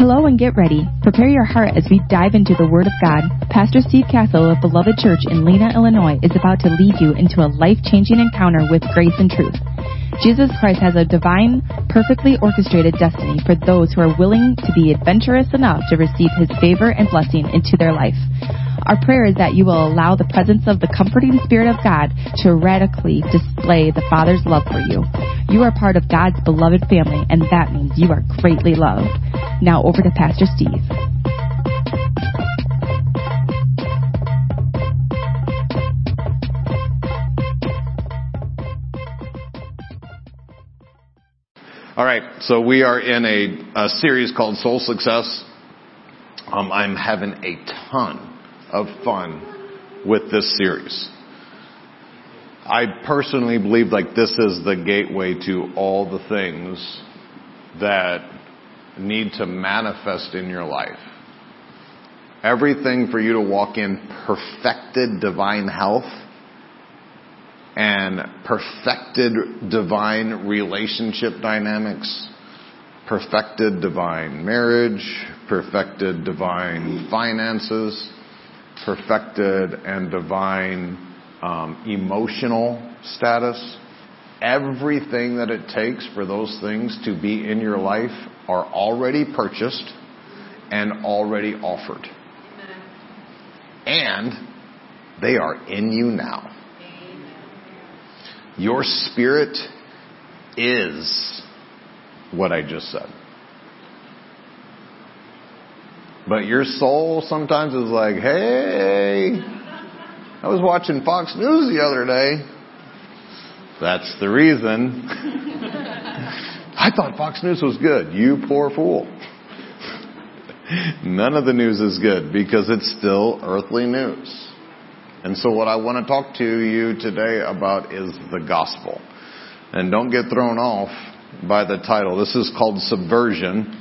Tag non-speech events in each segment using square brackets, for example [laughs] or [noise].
Hello and get ready. Prepare your heart as we dive into the Word of God. Pastor Steve Castle of Beloved Church in Lena, Illinois is about to lead you into a life changing encounter with grace and truth. Jesus Christ has a divine, perfectly orchestrated destiny for those who are willing to be adventurous enough to receive His favor and blessing into their life. Our prayer is that you will allow the presence of the comforting Spirit of God to radically display the Father's love for you. You are part of God's beloved family, and that means you are greatly loved. Now over to Pastor Steve. All right, so we are in a, a series called Soul Success. Um, I'm having a ton of fun with this series. I personally believe like this is the gateway to all the things that need to manifest in your life. Everything for you to walk in perfected divine health and perfected divine relationship dynamics, perfected divine marriage, perfected divine finances, perfected and divine um, emotional status. Everything that it takes for those things to be in your life are already purchased and already offered. And they are in you now. Your spirit is what I just said. But your soul sometimes is like, hey, I was watching Fox News the other day. That's the reason. [laughs] I thought Fox News was good. You poor fool. [laughs] None of the news is good because it's still earthly news. And so what I want to talk to you today about is the gospel. And don't get thrown off by the title. This is called subversion.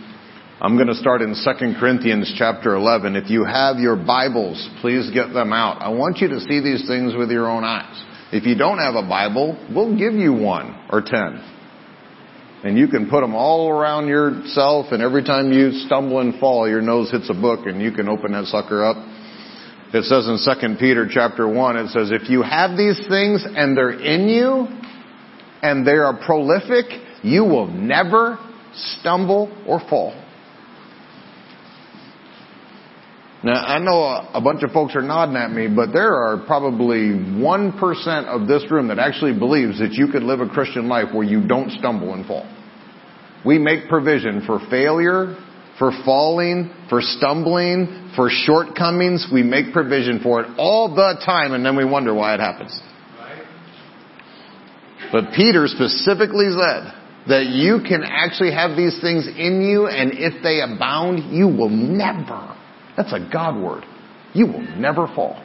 I'm going to start in 2 Corinthians chapter 11. If you have your Bibles, please get them out. I want you to see these things with your own eyes. If you don't have a Bible, we'll give you one or ten. And you can put them all around yourself and every time you stumble and fall, your nose hits a book and you can open that sucker up. It says in 2 Peter chapter 1, it says, if you have these things and they're in you and they are prolific, you will never stumble or fall. Now, I know a, bunch of folks are nodding at me, but there are probably 1% of this room that actually believes that you could live a Christian life where you don't stumble and fall. We make provision for failure, for falling, for stumbling, for shortcomings. We make provision for it all the time and then we wonder why it happens. But Peter specifically said that you can actually have these things in you and if they abound, you will never that's a God word. You will never fall.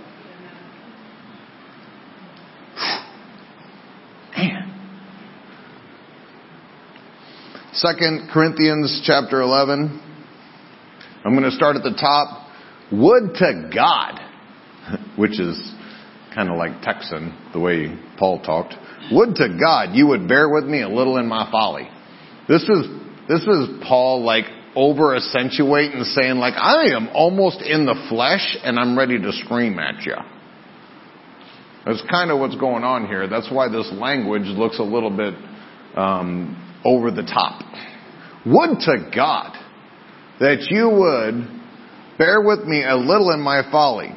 Man. Second Corinthians chapter 11. I'm going to start at the top. Would to God, [laughs] which is kind of like Texan, the way Paul talked. Would to God you would bear with me a little in my folly. This is, this is Paul like over accentuate and saying like, I am almost in the flesh and I'm ready to scream at you. That's kind of what's going on here. That's why this language looks a little bit um, over the top. Would to God that you would bear with me a little in my folly.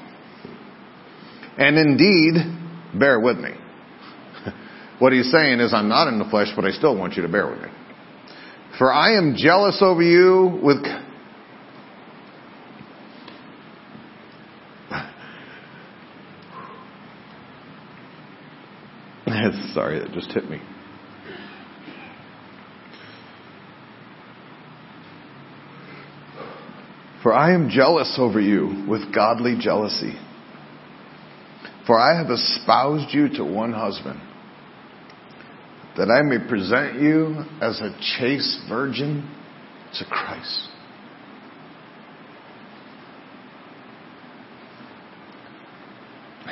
And indeed, bear with me. [laughs] what he's saying is, I'm not in the flesh, but I still want you to bear with me. For I am jealous over you with [laughs] Sorry, that just hit me. For I am jealous over you with godly jealousy. For I have espoused you to one husband that I may present you as a chaste virgin to Christ.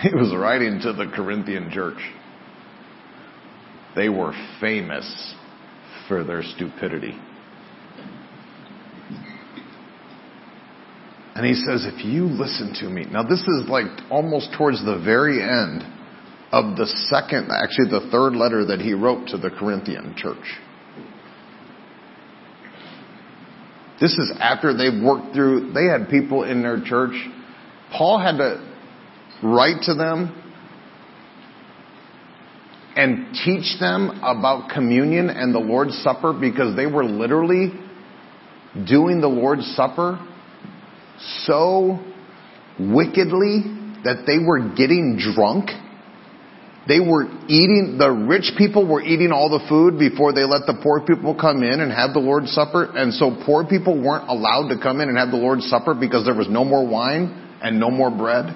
He was writing to the Corinthian church. They were famous for their stupidity. And he says, if you listen to me. Now this is like almost towards the very end of the second, actually the third letter that he wrote to the Corinthian church. This is after they've worked through, they had people in their church. Paul had to write to them and teach them about communion and the Lord's Supper because they were literally doing the Lord's Supper so wickedly that they were getting drunk. They were eating, the rich people were eating all the food before they let the poor people come in and have the Lord's Supper. And so poor people weren't allowed to come in and have the Lord's Supper because there was no more wine and no more bread.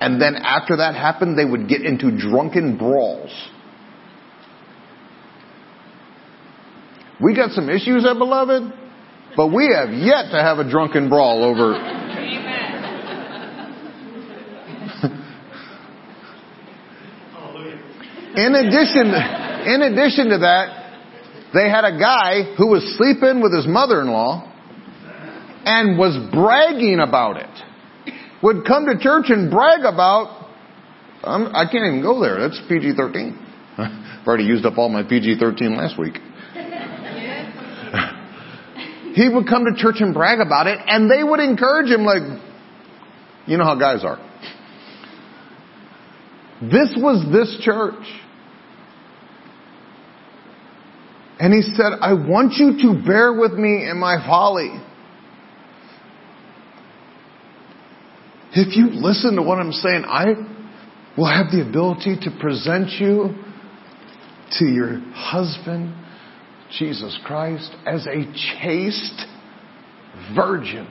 And then after that happened, they would get into drunken brawls. We got some issues there, beloved, but we have yet to have a drunken brawl over. In addition, in addition to that, they had a guy who was sleeping with his mother-in-law and was bragging about it would come to church and brag about, um, I can't even go there. That's PG 13. [laughs] I've already used up all my PG 13 last week. he would come to church and brag about it, and they would encourage him, like, you know how guys are. This was this church. And he said, I want you to bear with me in my folly. If you listen to what I'm saying, I will have the ability to present you to your husband, Jesus Christ, as a chaste virgin.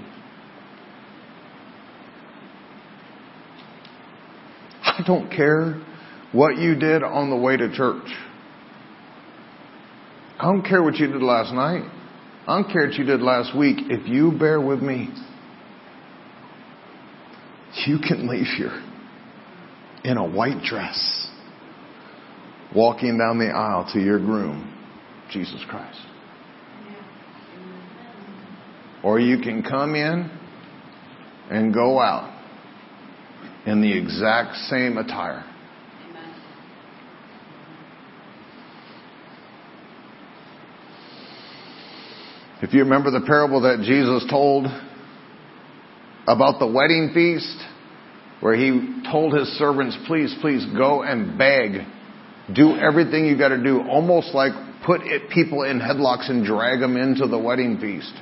I don't care what you did on the way to church. I don't care what you did last night. I don't care what you did last week. If you bear with me, you can leave here in a white dress, walking down the aisle to your groom, Jesus Christ. Or you can come in and go out in the exact same attire. If you remember the parable that Jesus told about the wedding feast where he told his servants, please, please go and beg. Do everything you gotta do. Almost like put it, people in headlocks and drag them into the wedding feast.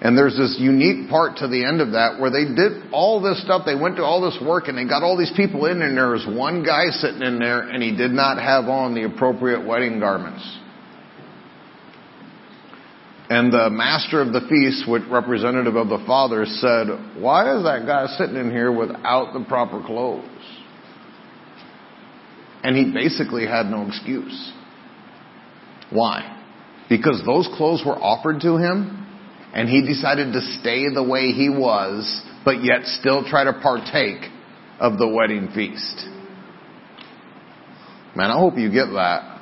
And there's this unique part to the end of that where they did all this stuff, they went to all this work and they got all these people in and there was one guy sitting in there and he did not have on the appropriate wedding garments. And the master of the feast, which representative of the father, said, why is that guy sitting in here without the proper clothes? And he basically had no excuse. Why? Because those clothes were offered to him, and he decided to stay the way he was, but yet still try to partake of the wedding feast. Man, I hope you get that.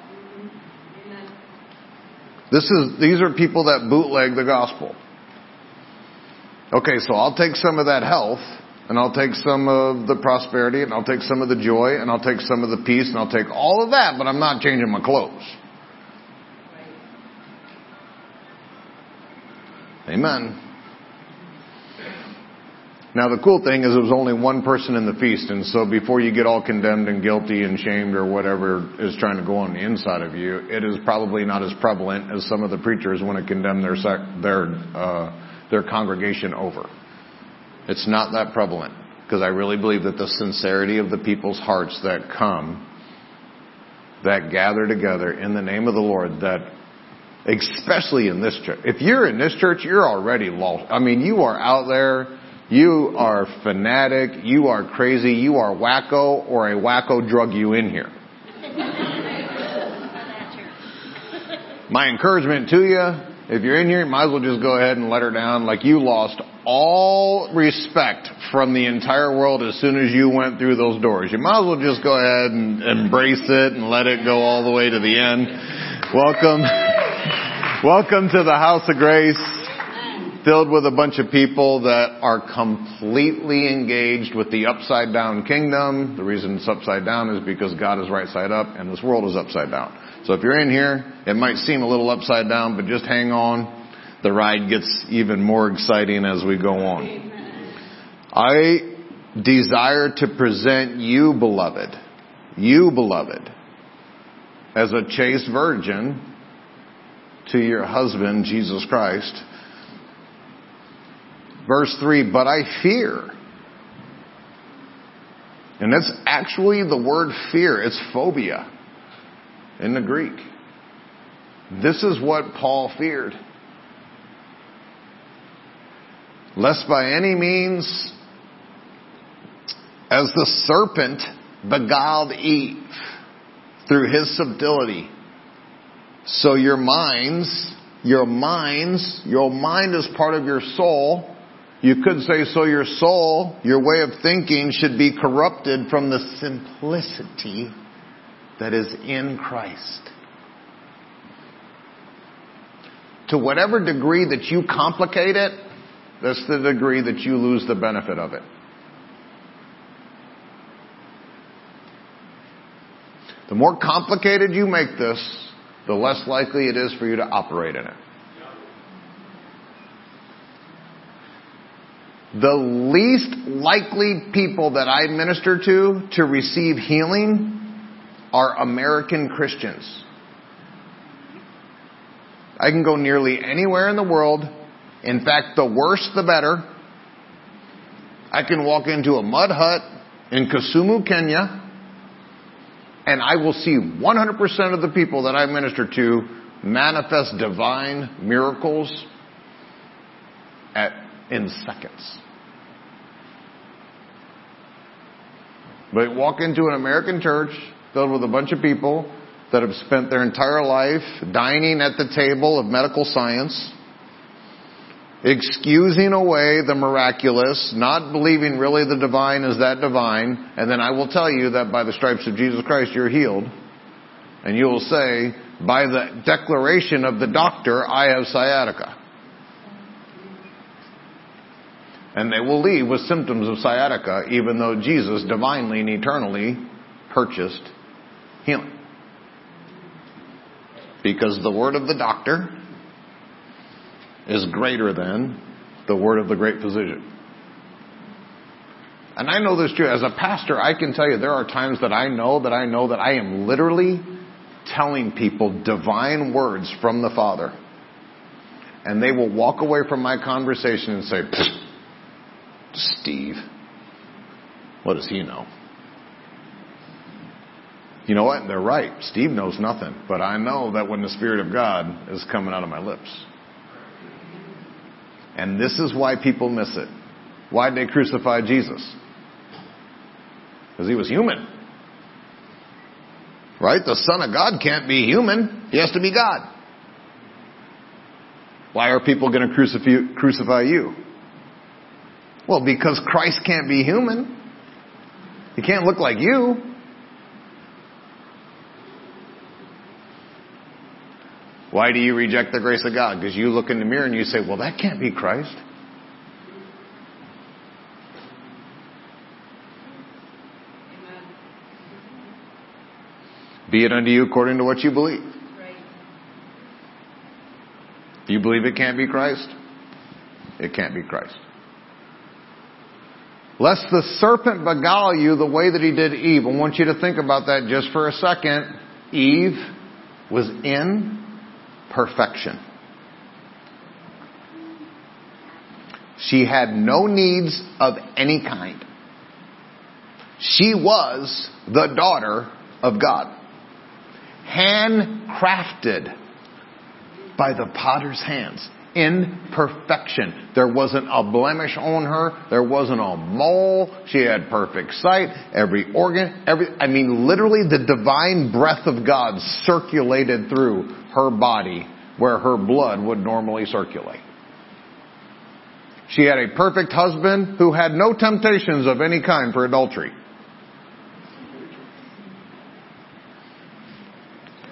This is, these are people that bootleg the gospel. Okay, so I'll take some of that health, and I'll take some of the prosperity, and I'll take some of the joy, and I'll take some of the peace, and I'll take all of that, but I'm not changing my clothes. Amen. Now the cool thing is it was only one person in the feast, and so before you get all condemned and guilty and shamed or whatever is trying to go on the inside of you, it is probably not as prevalent as some of the preachers want to condemn their their uh, their congregation over. It's not that prevalent because I really believe that the sincerity of the people's hearts that come, that gather together in the name of the Lord, that especially in this church. If you're in this church, you're already lost. I mean, you are out there you are fanatic, you are crazy, you are wacko, or a wacko drug you in here. [laughs] My encouragement to you, if you're in here, you might as well just go ahead and let her down like you lost all respect from the entire world as soon as you went through those doors. You might as well just go ahead and embrace it and let it go all the way to the end. Welcome. [laughs] Welcome to the house of grace. Filled with a bunch of people that are completely engaged with the upside down kingdom. The reason it's upside down is because God is right side up and this world is upside down. So if you're in here, it might seem a little upside down, but just hang on. The ride gets even more exciting as we go on. I desire to present you, beloved, you, beloved, as a chaste virgin to your husband, Jesus Christ. Verse 3, but I fear. And that's actually the word fear. It's phobia in the Greek. This is what Paul feared. Lest by any means, as the serpent beguiled Eve through his subtlety, so your minds, your minds, your mind is part of your soul. You could say so your soul, your way of thinking should be corrupted from the simplicity that is in Christ. To whatever degree that you complicate it, that's the degree that you lose the benefit of it. The more complicated you make this, the less likely it is for you to operate in it. The least likely people that I minister to to receive healing are American Christians. I can go nearly anywhere in the world. In fact, the worse the better. I can walk into a mud hut in Kisumu, Kenya, and I will see 100% of the people that I minister to manifest divine miracles at, in seconds. But walk into an American church filled with a bunch of people that have spent their entire life dining at the table of medical science, excusing away the miraculous, not believing really the divine is that divine, and then I will tell you that by the stripes of Jesus Christ you're healed. And you will say, by the declaration of the doctor, I have sciatica. And they will leave with symptoms of sciatica, even though Jesus divinely and eternally purchased healing. Because the word of the doctor is greater than the word of the great physician. And I know this too. As a pastor, I can tell you there are times that I know that I know that I am literally telling people divine words from the Father. And they will walk away from my conversation and say, Steve, what does he know? You know what? They're right. Steve knows nothing. But I know that when the Spirit of God is coming out of my lips. And this is why people miss it. Why did they crucify Jesus? Because he was human. Right? The Son of God can't be human. He has to be God. Why are people going to crucify, crucify you? Well, because Christ can't be human. He can't look like you. Why do you reject the grace of God? Because you look in the mirror and you say, well, that can't be Christ. Be it unto you according to what you believe. Do you believe it can't be Christ? It can't be Christ. Lest the serpent beguile you the way that he did Eve. I want you to think about that just for a second. Eve was in perfection. She had no needs of any kind. She was the daughter of God. Handcrafted by the potter's hands in perfection. There wasn't a blemish on her. There wasn't a mole. She had perfect sight. Every organ, every, I mean, literally the divine breath of God circulated through her body where her blood would normally circulate. She had a perfect husband who had no temptations of any kind for adultery.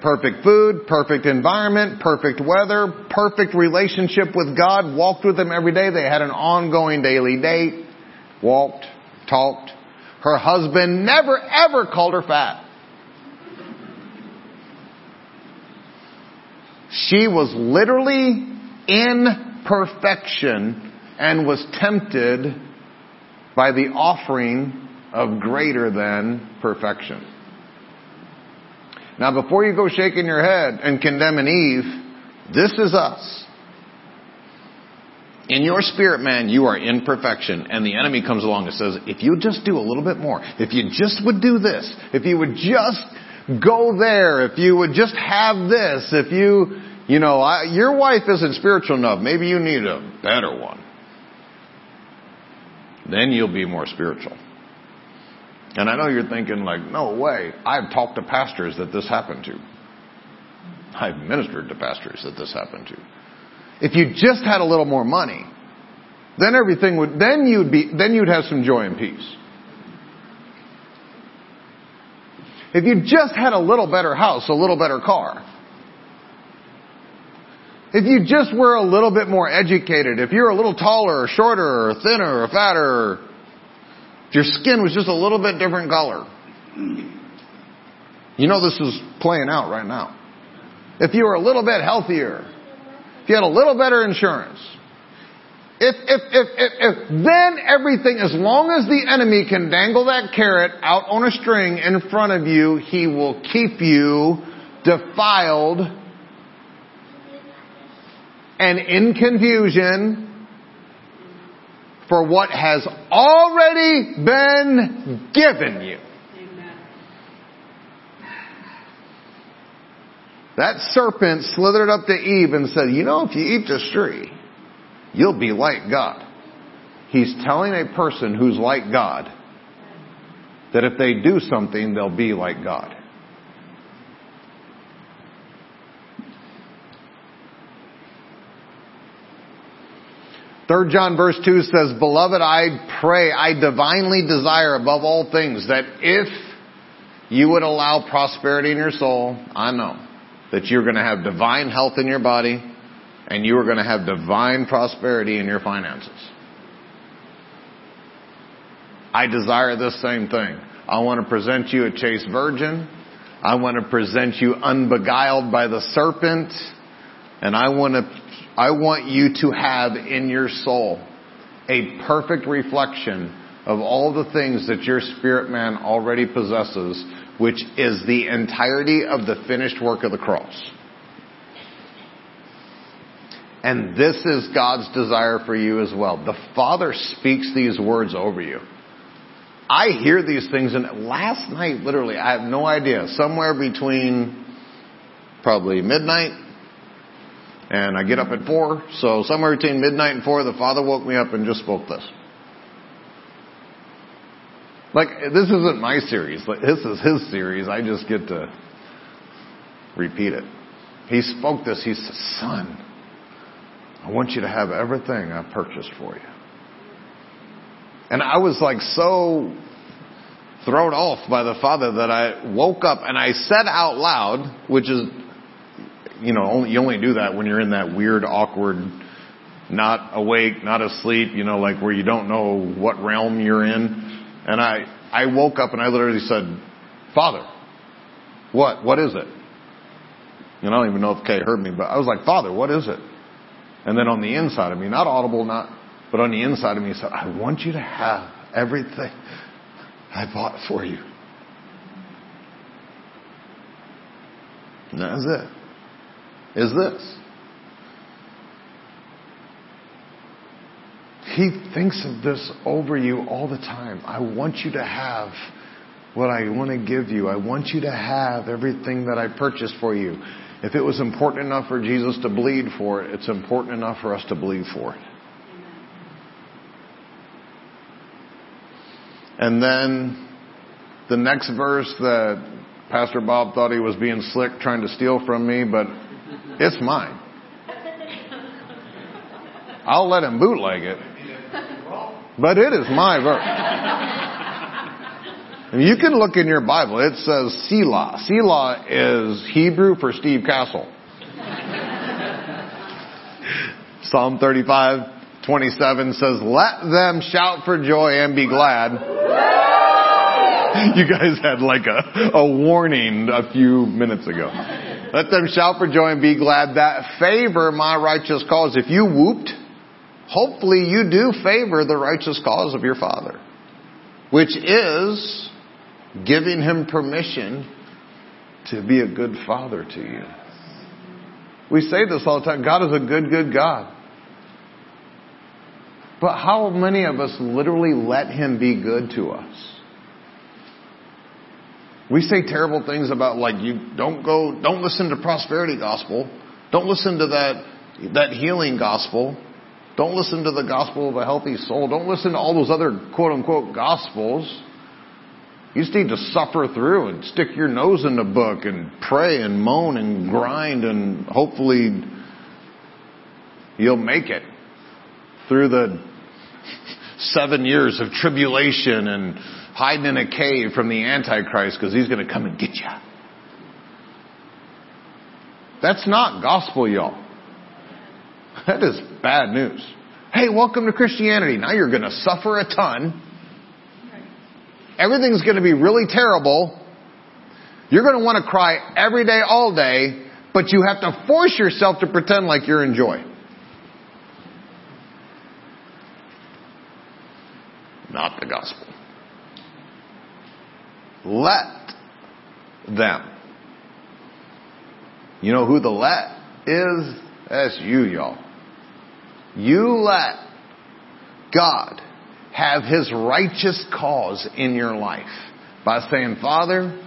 Perfect food, perfect environment, perfect weather, perfect relationship with God, walked with Him every day. They had an ongoing daily date, walked, talked. Her husband never ever called her fat. She was literally in perfection and was tempted by the offering of greater than perfection. Now before you go shaking your head and condemning Eve, this is us. In your spirit man, you are in perfection, and the enemy comes along and says, if you just do a little bit more, if you just would do this, if you would just go there, if you would just have this, if you, you know, I, your wife isn't spiritual enough, maybe you need a better one. Then you'll be more spiritual. And I know you're thinking like, no way. I've talked to pastors that this happened to. I've ministered to pastors that this happened to. If you just had a little more money, then everything would, then you'd be, then you'd have some joy and peace. If you just had a little better house, a little better car. If you just were a little bit more educated, if you're a little taller or shorter or thinner or fatter your skin was just a little bit different color. You know this is playing out right now. If you were a little bit healthier, if you had a little better insurance, if, if, if, if, if, then everything, as long as the enemy can dangle that carrot out on a string in front of you, he will keep you defiled and in confusion for what has already been given you. Amen. That serpent slithered up to Eve and said, you know, if you eat this tree, you'll be like God. He's telling a person who's like God that if they do something, they'll be like God. Third John verse 2 says, Beloved, I pray, I divinely desire above all things that if you would allow prosperity in your soul, I know that you're going to have divine health in your body and you are going to have divine prosperity in your finances. I desire this same thing. I want to present you a chaste virgin. I want to present you unbeguiled by the serpent. And I want to I want you to have in your soul a perfect reflection of all the things that your spirit man already possesses, which is the entirety of the finished work of the cross. And this is God's desire for you as well. The Father speaks these words over you. I hear these things and last night, literally, I have no idea, somewhere between probably midnight and I get up at four, so somewhere between midnight and four, the Father woke me up and just spoke this. Like, this isn't my series. This is His series. I just get to repeat it. He spoke this. He said, son, I want you to have everything I purchased for you. And I was like so thrown off by the Father that I woke up and I said out loud, which is you know, only, you only do that when you're in that weird, awkward, not awake, not asleep, you know, like where you don't know what realm you're in. And I, I woke up and I literally said, Father, what, what is it? And I don't even know if Kay heard me, but I was like, Father, what is it? And then on the inside of me, not audible, not, but on the inside of me, he said, I want you to have everything I bought for you. And it is this. He thinks of this over you all the time. I want you to have what I want to give you. I want you to have everything that I purchased for you. If it was important enough for Jesus to bleed for it, it's important enough for us to bleed for it. And then the next verse that Pastor Bob thought he was being slick trying to steal from me, but it's mine. I'll let him bootleg it. But it is my verse. You can look in your Bible. It says Selah. Selah is Hebrew for Steve Castle. Psalm 35, 27 says, Let them shout for joy and be glad. You guys had like a, a warning a few minutes ago. Let them shout for joy and be glad that favor my righteous cause. If you whooped, hopefully you do favor the righteous cause of your Father, which is giving him permission to be a good father to you. We say this all the time. God is a good, good God. But how many of us literally let him be good to us? We say terrible things about like you don't go, don't listen to prosperity gospel. Don't listen to that, that healing gospel. Don't listen to the gospel of a healthy soul. Don't listen to all those other quote unquote gospels. You just need to suffer through and stick your nose in the book and pray and moan and grind and hopefully you'll make it through the seven years of tribulation and hiding in a cave from the Antichrist because he's going to come and get you. That's not gospel, y'all. That is bad news. Hey, welcome to Christianity. Now you're going to suffer a ton Everything's going to be really terrible. You're going to want to cry every day, all day, but you have to force yourself to pretend like you're in joy. Not the gospel. Let them. You know who the let is? That's you, y'all. You let God have his righteous cause in your life by saying, Father,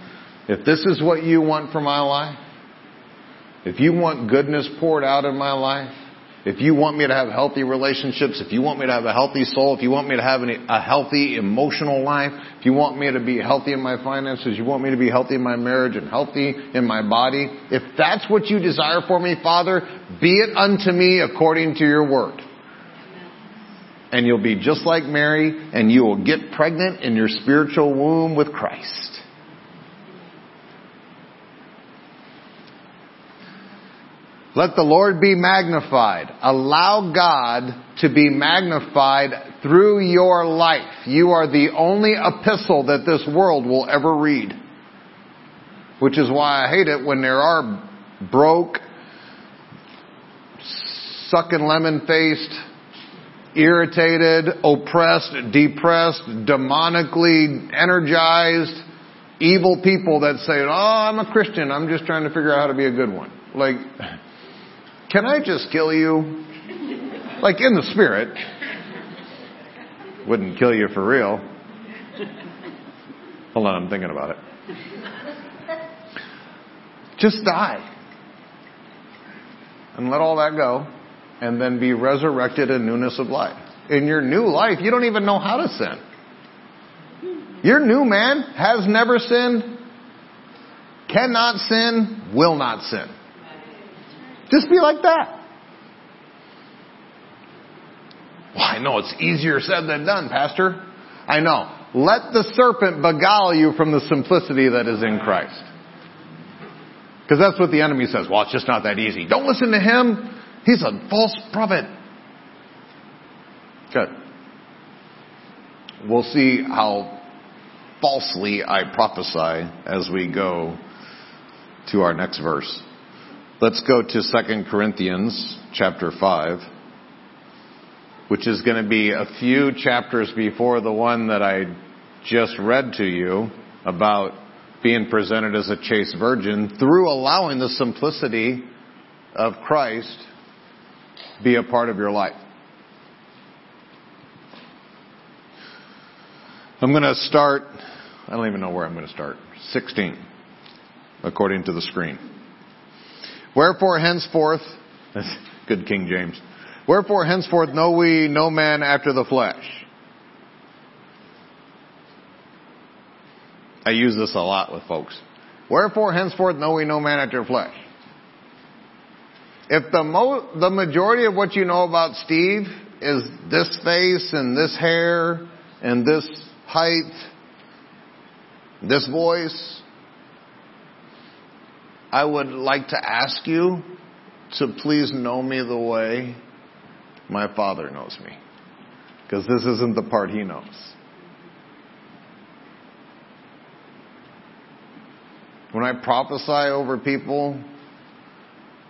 if this is what you want for my life, if you want goodness poured out in my life, if you want me to have healthy relationships, if you want me to have a healthy soul, if you want me to have a healthy emotional life, if you want me to be healthy in my finances, you want me to be healthy in my marriage and healthy in my body, if that's what you desire for me, Father, be it unto me according to your word and you'll be just like Mary and you will get pregnant in your spiritual womb with Christ. Let the Lord be magnified. Allow God to be magnified through your life. You are the only epistle that this world will ever read. Which is why I hate it when there are broke, sucking lemon faced, irritated, oppressed, depressed, demonically energized, evil people that say, Oh, I'm a Christian. I'm just trying to figure out how to be a good one. Like, can I just kill you? Like in the spirit. Wouldn't kill you for real. Hold on, I'm thinking about it. Just die. And let all that go and then be resurrected in newness of life. In your new life, you don't even know how to sin. Your new man has never sinned, cannot sin, will not sin. Just be like that. Well, I know it's easier said than done, Pastor. I know. Let the serpent beguile you from the simplicity that is in Christ. Because that's what the enemy says. Well, it's just not that easy. Don't listen to him. He's a false prophet. Good. We'll see how falsely I prophesy as we go to our next verse. Let's go to 2 Corinthians chapter 5, which is going to be a few chapters before the one that I just read to you about being presented as a chaste virgin through allowing the simplicity of Christ be a part of your life. I'm going to start, I don't even know where I'm going to start. 16, according to the screen. Wherefore henceforth, good King James. Wherefore henceforth know we no man after the flesh. I use this a lot with folks. Wherefore henceforth know we no man after the flesh. If the mo- the majority of what you know about Steve is this face and this hair and this height, this voice, I would like to ask you to please know me the way my Father knows me. Because this isn't the part He knows. When I prophesy over people,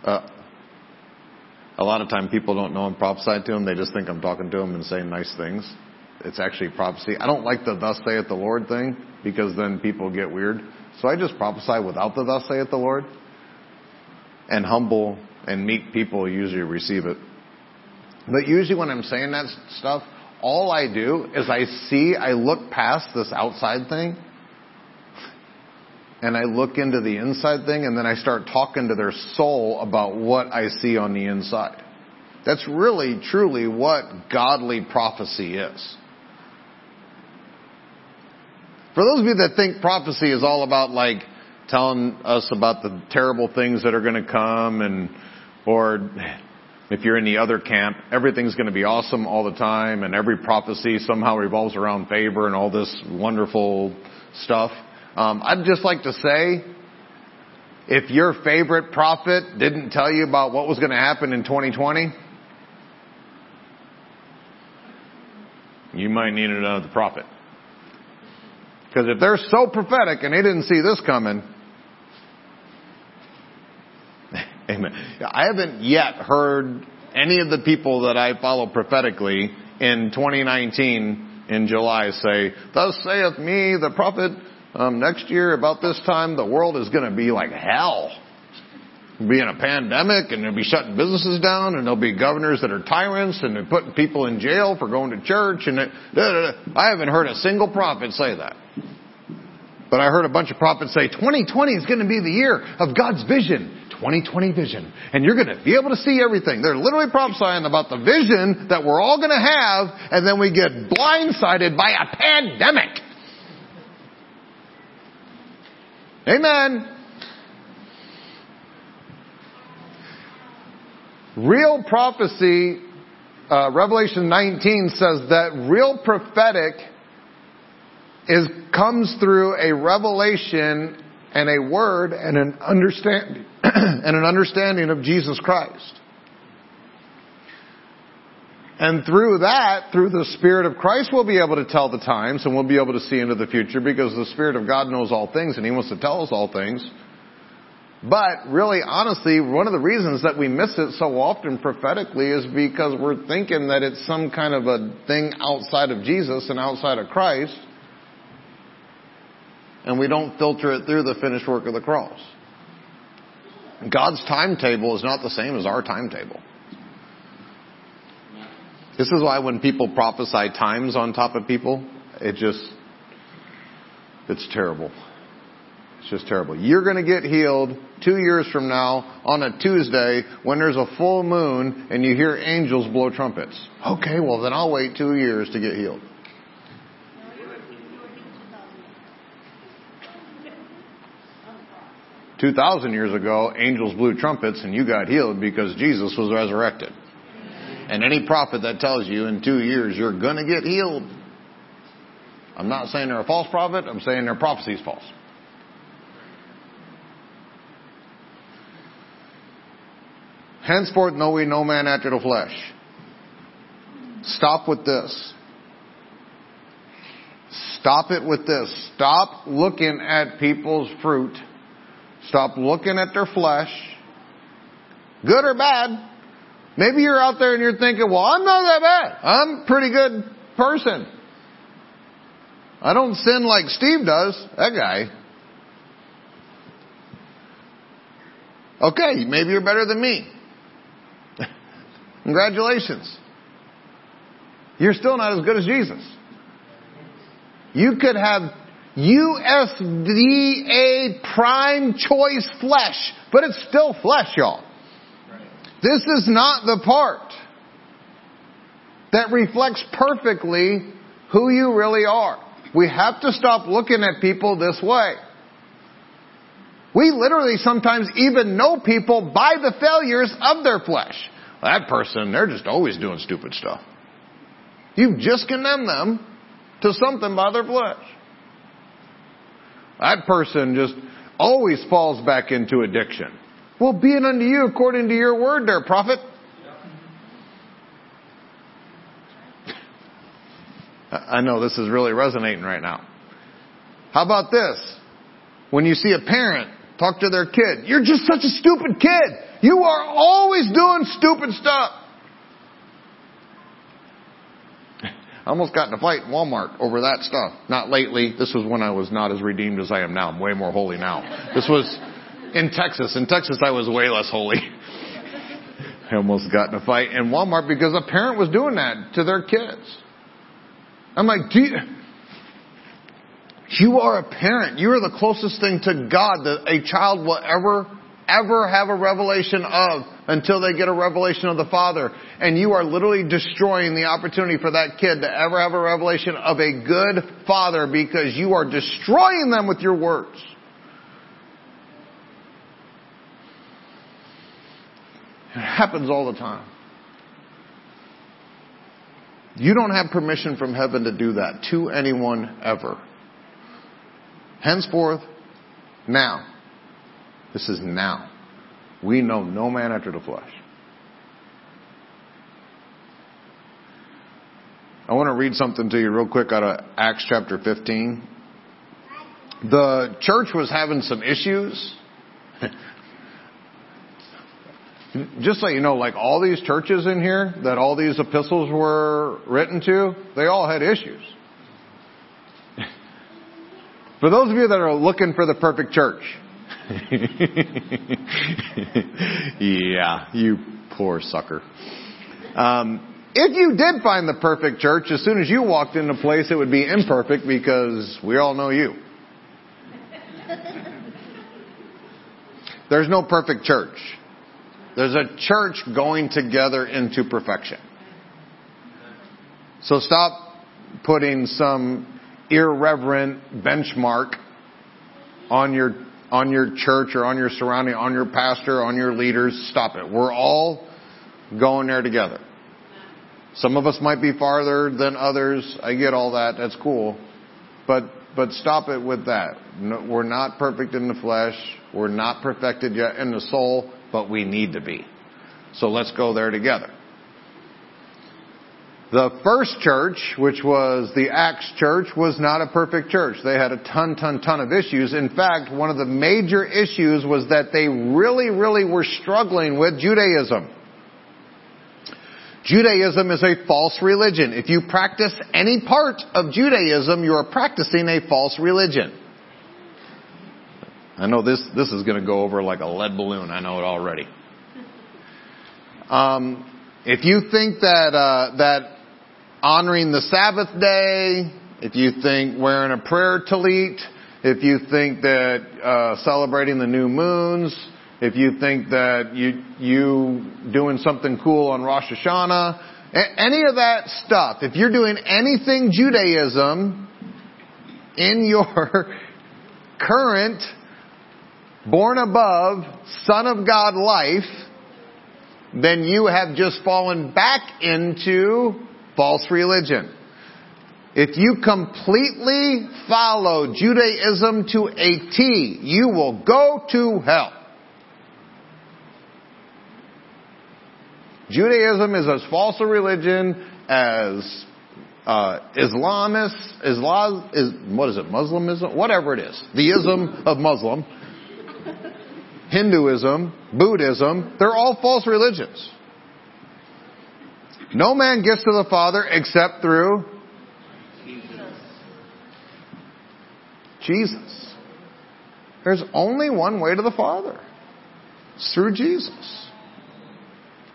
uh, a lot of time people don't know I'm prophesying to them. They just think I'm talking to them and saying nice things. It's actually prophecy. I don't like the thus saith the Lord thing because then people get weird. So I just prophesy without the thus saith the Lord. And humble and meek people usually receive it. But usually when I'm saying that stuff, all I do is I see, I look past this outside thing and I look into the inside thing and then I start talking to their soul about what I see on the inside. That's really, truly what godly prophecy is. For those of you that think prophecy is all about like telling us about the terrible things that are going to come and, or if you're in the other camp, everything's going to be awesome all the time and every prophecy somehow revolves around favor and all this wonderful stuff. Um, I'd just like to say, if your favorite prophet didn't tell you about what was going to happen in 2020, you might need another prophet. Because if they're so prophetic and they didn't see this coming, [laughs] amen. I haven't yet heard any of the people that I follow prophetically in 2019 in July say, Thus saith me the prophet um, next year about this time, the world is going to be like hell. Be in a pandemic and they'll be shutting businesses down and there'll be governors that are tyrants and they're putting people in jail for going to church and it, da, da, da. I haven't heard a single prophet say that. But I heard a bunch of prophets say 2020 is going to be the year of God's vision. 2020 vision. And you're going to be able to see everything. They're literally prophesying about the vision that we're all going to have and then we get blindsided by a pandemic. Amen. Real prophecy, uh, Revelation 19 says that real prophetic is comes through a revelation and a word and an understanding [clears throat] and an understanding of Jesus Christ. And through that, through the Spirit of Christ, we'll be able to tell the times and we'll be able to see into the future because the Spirit of God knows all things and He wants to tell us all things. But really, honestly, one of the reasons that we miss it so often prophetically is because we're thinking that it's some kind of a thing outside of Jesus and outside of Christ. And we don't filter it through the finished work of the cross. God's timetable is not the same as our timetable. This is why when people prophesy times on top of people, it just, it's terrible. It's just terrible. You're going to get healed two years from now on a Tuesday when there's a full moon and you hear angels blow trumpets. Okay, well then I'll wait two years to get healed. Two thousand years ago, angels blew trumpets and you got healed because Jesus was resurrected. And any prophet that tells you in two years you're gonna get healed, I'm not saying they're a false prophet, I'm saying their prophecy is false. Henceforth know we no man after the flesh. Stop with this. Stop it with this. Stop looking at people's fruit. Stop looking at their flesh. Good or bad. Maybe you're out there and you're thinking, well, I'm not that bad. I'm a pretty good person. I don't sin like Steve does. That guy. Okay, maybe you're better than me. [laughs] Congratulations. You're still not as good as Jesus. You could have USDA prime choice flesh, but it's still flesh, y'all. This is not the part that reflects perfectly who you really are. We have to stop looking at people this way. We literally sometimes even know people by the failures of their flesh. That person, they're just always doing stupid stuff. You've just condemned them to something by their flesh. That person just always falls back into addiction. Well, be it unto you according to your word there, prophet. I know this is really resonating right now. How about this? When you see a parent talk to their kid, you're just such a stupid kid. You are always doing stupid stuff. I almost got in a fight in Walmart over that stuff. Not lately. This was when I was not as redeemed as I am now. I'm way more holy now. This was in Texas. In Texas, I was way less holy. [laughs] I almost got in a fight in Walmart because a parent was doing that to their kids. I'm like, you, you are a parent. You are the closest thing to God that a child will ever, ever have a revelation of until they get a revelation of the Father. And you are literally destroying the opportunity for that kid to ever have a revelation of a good Father because you are destroying them with your words. It happens all the time. You don't have permission from heaven to do that to anyone ever. Henceforth, now. This is now. We know no man after the flesh. I want to read something to you real quick out of Acts chapter 15. The church was having some issues. [laughs] Just so you know, like all these churches in here that all these epistles were written to, they all had issues. [laughs] For those of you that are looking for the perfect church, [laughs] yeah, you poor sucker. Um, if you did find the perfect church, as soon as you walked into place, it would be imperfect because we all know you. There's no perfect church. There's a church going together into perfection. So stop putting some irreverent benchmark on your on your church or on your surrounding, on your pastor, on your leaders. Stop it. We're all going there together. Some of us might be farther than others. I get all that. That's cool. But but stop it with that. No, we're not perfect in the flesh. We're not perfected yet in the soul but we need to be. So let's go there together. The first church, which was the Acts church, was not a perfect church. They had a ton, ton, ton of issues. In fact, one of the major issues was that they really, really were struggling with Judaism. Judaism is a false religion. If you practice any part of Judaism, you are practicing a false religion. I know this, this is going to go over like a lead balloon. I know it already. Um, if you think that, uh, that honoring the Sabbath day, if you think wearing a prayer tallit, if you think that uh, celebrating the new moons, if you think that you you doing something cool on Rosh Hashanah, any of that stuff, if you're doing anything Judaism in your [laughs] current born above, Son of God life, then you have just fallen back into false religion. If you completely follow Judaism to a T, you will go to hell. Judaism is as false a religion as uh, Islam, is, what is it, Muslimism? Whatever it is. The ism of Muslim. Hinduism, Buddhism, they're all false religions. No man gets to the Father except through Jesus. Jesus. There's only one way to the Father. It's through Jesus.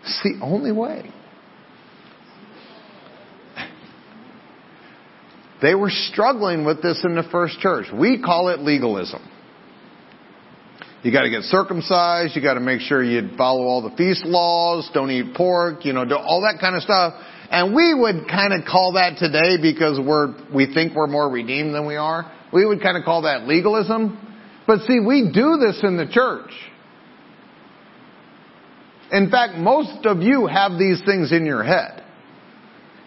It's the only way. They were struggling with this in the first church. We call it legalism. You got to get circumcised. You got to make sure you follow all the feast laws. Don't eat pork. You know, do all that kind of stuff. And we would kind of call that today because we're we think we're more redeemed than we are. We would kind of call that legalism. But see, we do this in the church. In fact, most of you have these things in your head.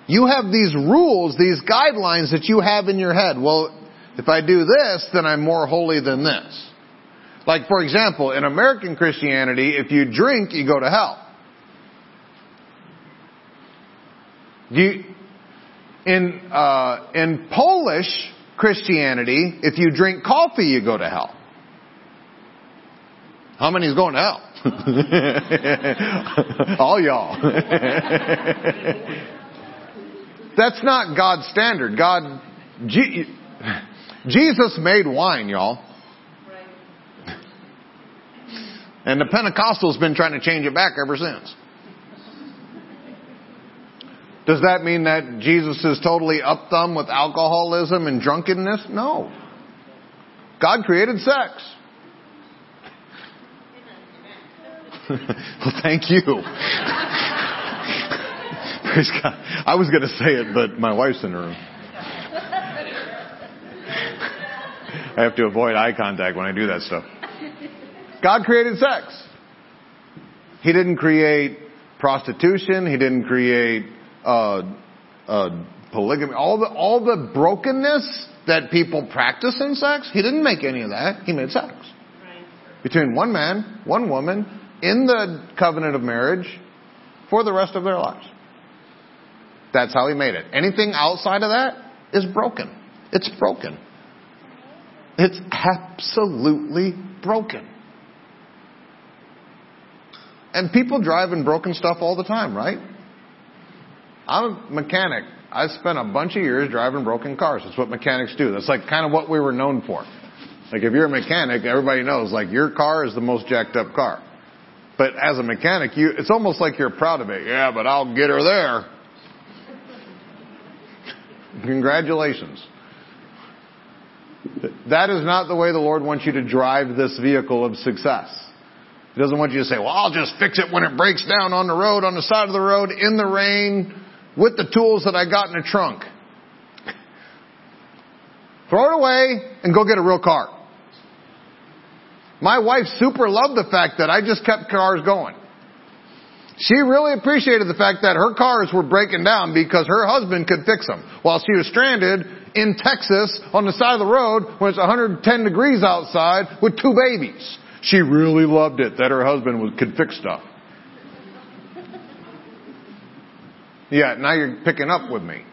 You have these rules, these guidelines that you have in your head. Well, If I do this, then I'm more holy than this. Like, for example, in American Christianity, if you drink, you go to hell. You, in, uh, in Polish Christianity, if you drink coffee, you go to hell. How many is going to hell? [laughs] All y'all. [laughs] That's not God's standard. God, Jesus made wine, y'all. And the Pentecostals been trying to change it back ever since. Does that mean that Jesus is totally up thumb with alcoholism and drunkenness? No. God created sex. [laughs] well, thank you. [laughs] Praise God. I was going to say it, but my wife's in the room. [laughs] I have to avoid eye contact when I do that stuff. God created sex. He didn't create prostitution. He didn't create uh, uh, polygamy, all the all the brokenness that people practice in sex. He didn't make any of that. He made sex right. between one man, one woman, in the covenant of marriage, for the rest of their lives. That's how he made it. Anything outside of that is broken. It's broken. It's absolutely broken. And people drive in broken stuff all the time, right? I'm a mechanic. I spent a bunch of years driving broken cars. That's what mechanics do. That's like kind of what we were known for. Like if you're a mechanic, everybody knows like your car is the most jacked up car. But as a mechanic, you, it's almost like you're proud of it. Yeah, but I'll get her there. [laughs] Congratulations. That is not the way the Lord wants you to drive this vehicle of success. He doesn't want you to say, well, I'll just fix it when it breaks down on the road, on the side of the road, in the rain, with the tools that I got in the trunk. Throw it away and go get a real car. My wife super loved the fact that I just kept cars going. She really appreciated the fact that her cars were breaking down because her husband could fix them while she was stranded in Texas on the side of the road when it's 110 degrees outside with two babies. She really loved it that her husband could fix stuff. Yeah, now you're picking up with me.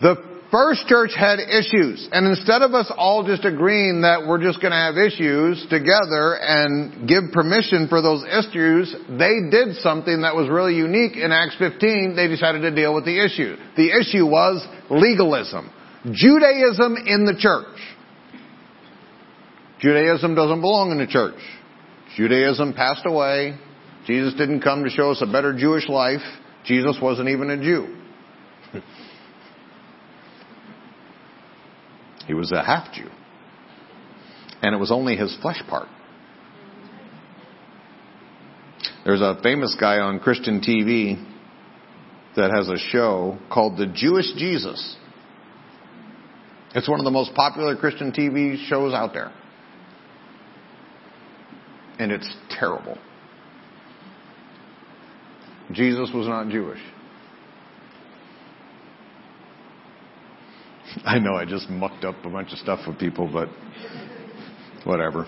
The first church had issues, and instead of us all just agreeing that we're just going to have issues together and give permission for those issues, they did something that was really unique in Acts 15. They decided to deal with the issue. The issue was legalism. Judaism in the church. Judaism doesn't belong in the church. Judaism passed away. Jesus didn't come to show us a better Jewish life. Jesus wasn't even a Jew. [laughs] he was a half Jew. And it was only his flesh part. There's a famous guy on Christian TV that has a show called The Jewish Jesus. It's one of the most popular Christian TV shows out there. And it's terrible. Jesus was not Jewish. [laughs] I know I just mucked up a bunch of stuff with people, but whatever.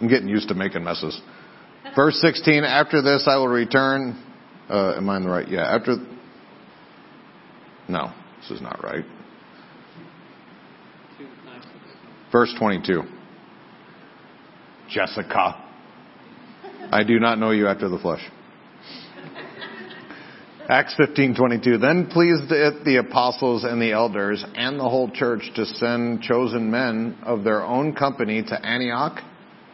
I'm getting used to making messes. Verse 16, after this I will return. Uh, am I in the right? Yeah, after. No, this is not right. Verse 22. Jessica, I do not know you after the flesh. Acts 15:22 Then pleased it the apostles and the elders and the whole church to send chosen men of their own company to Antioch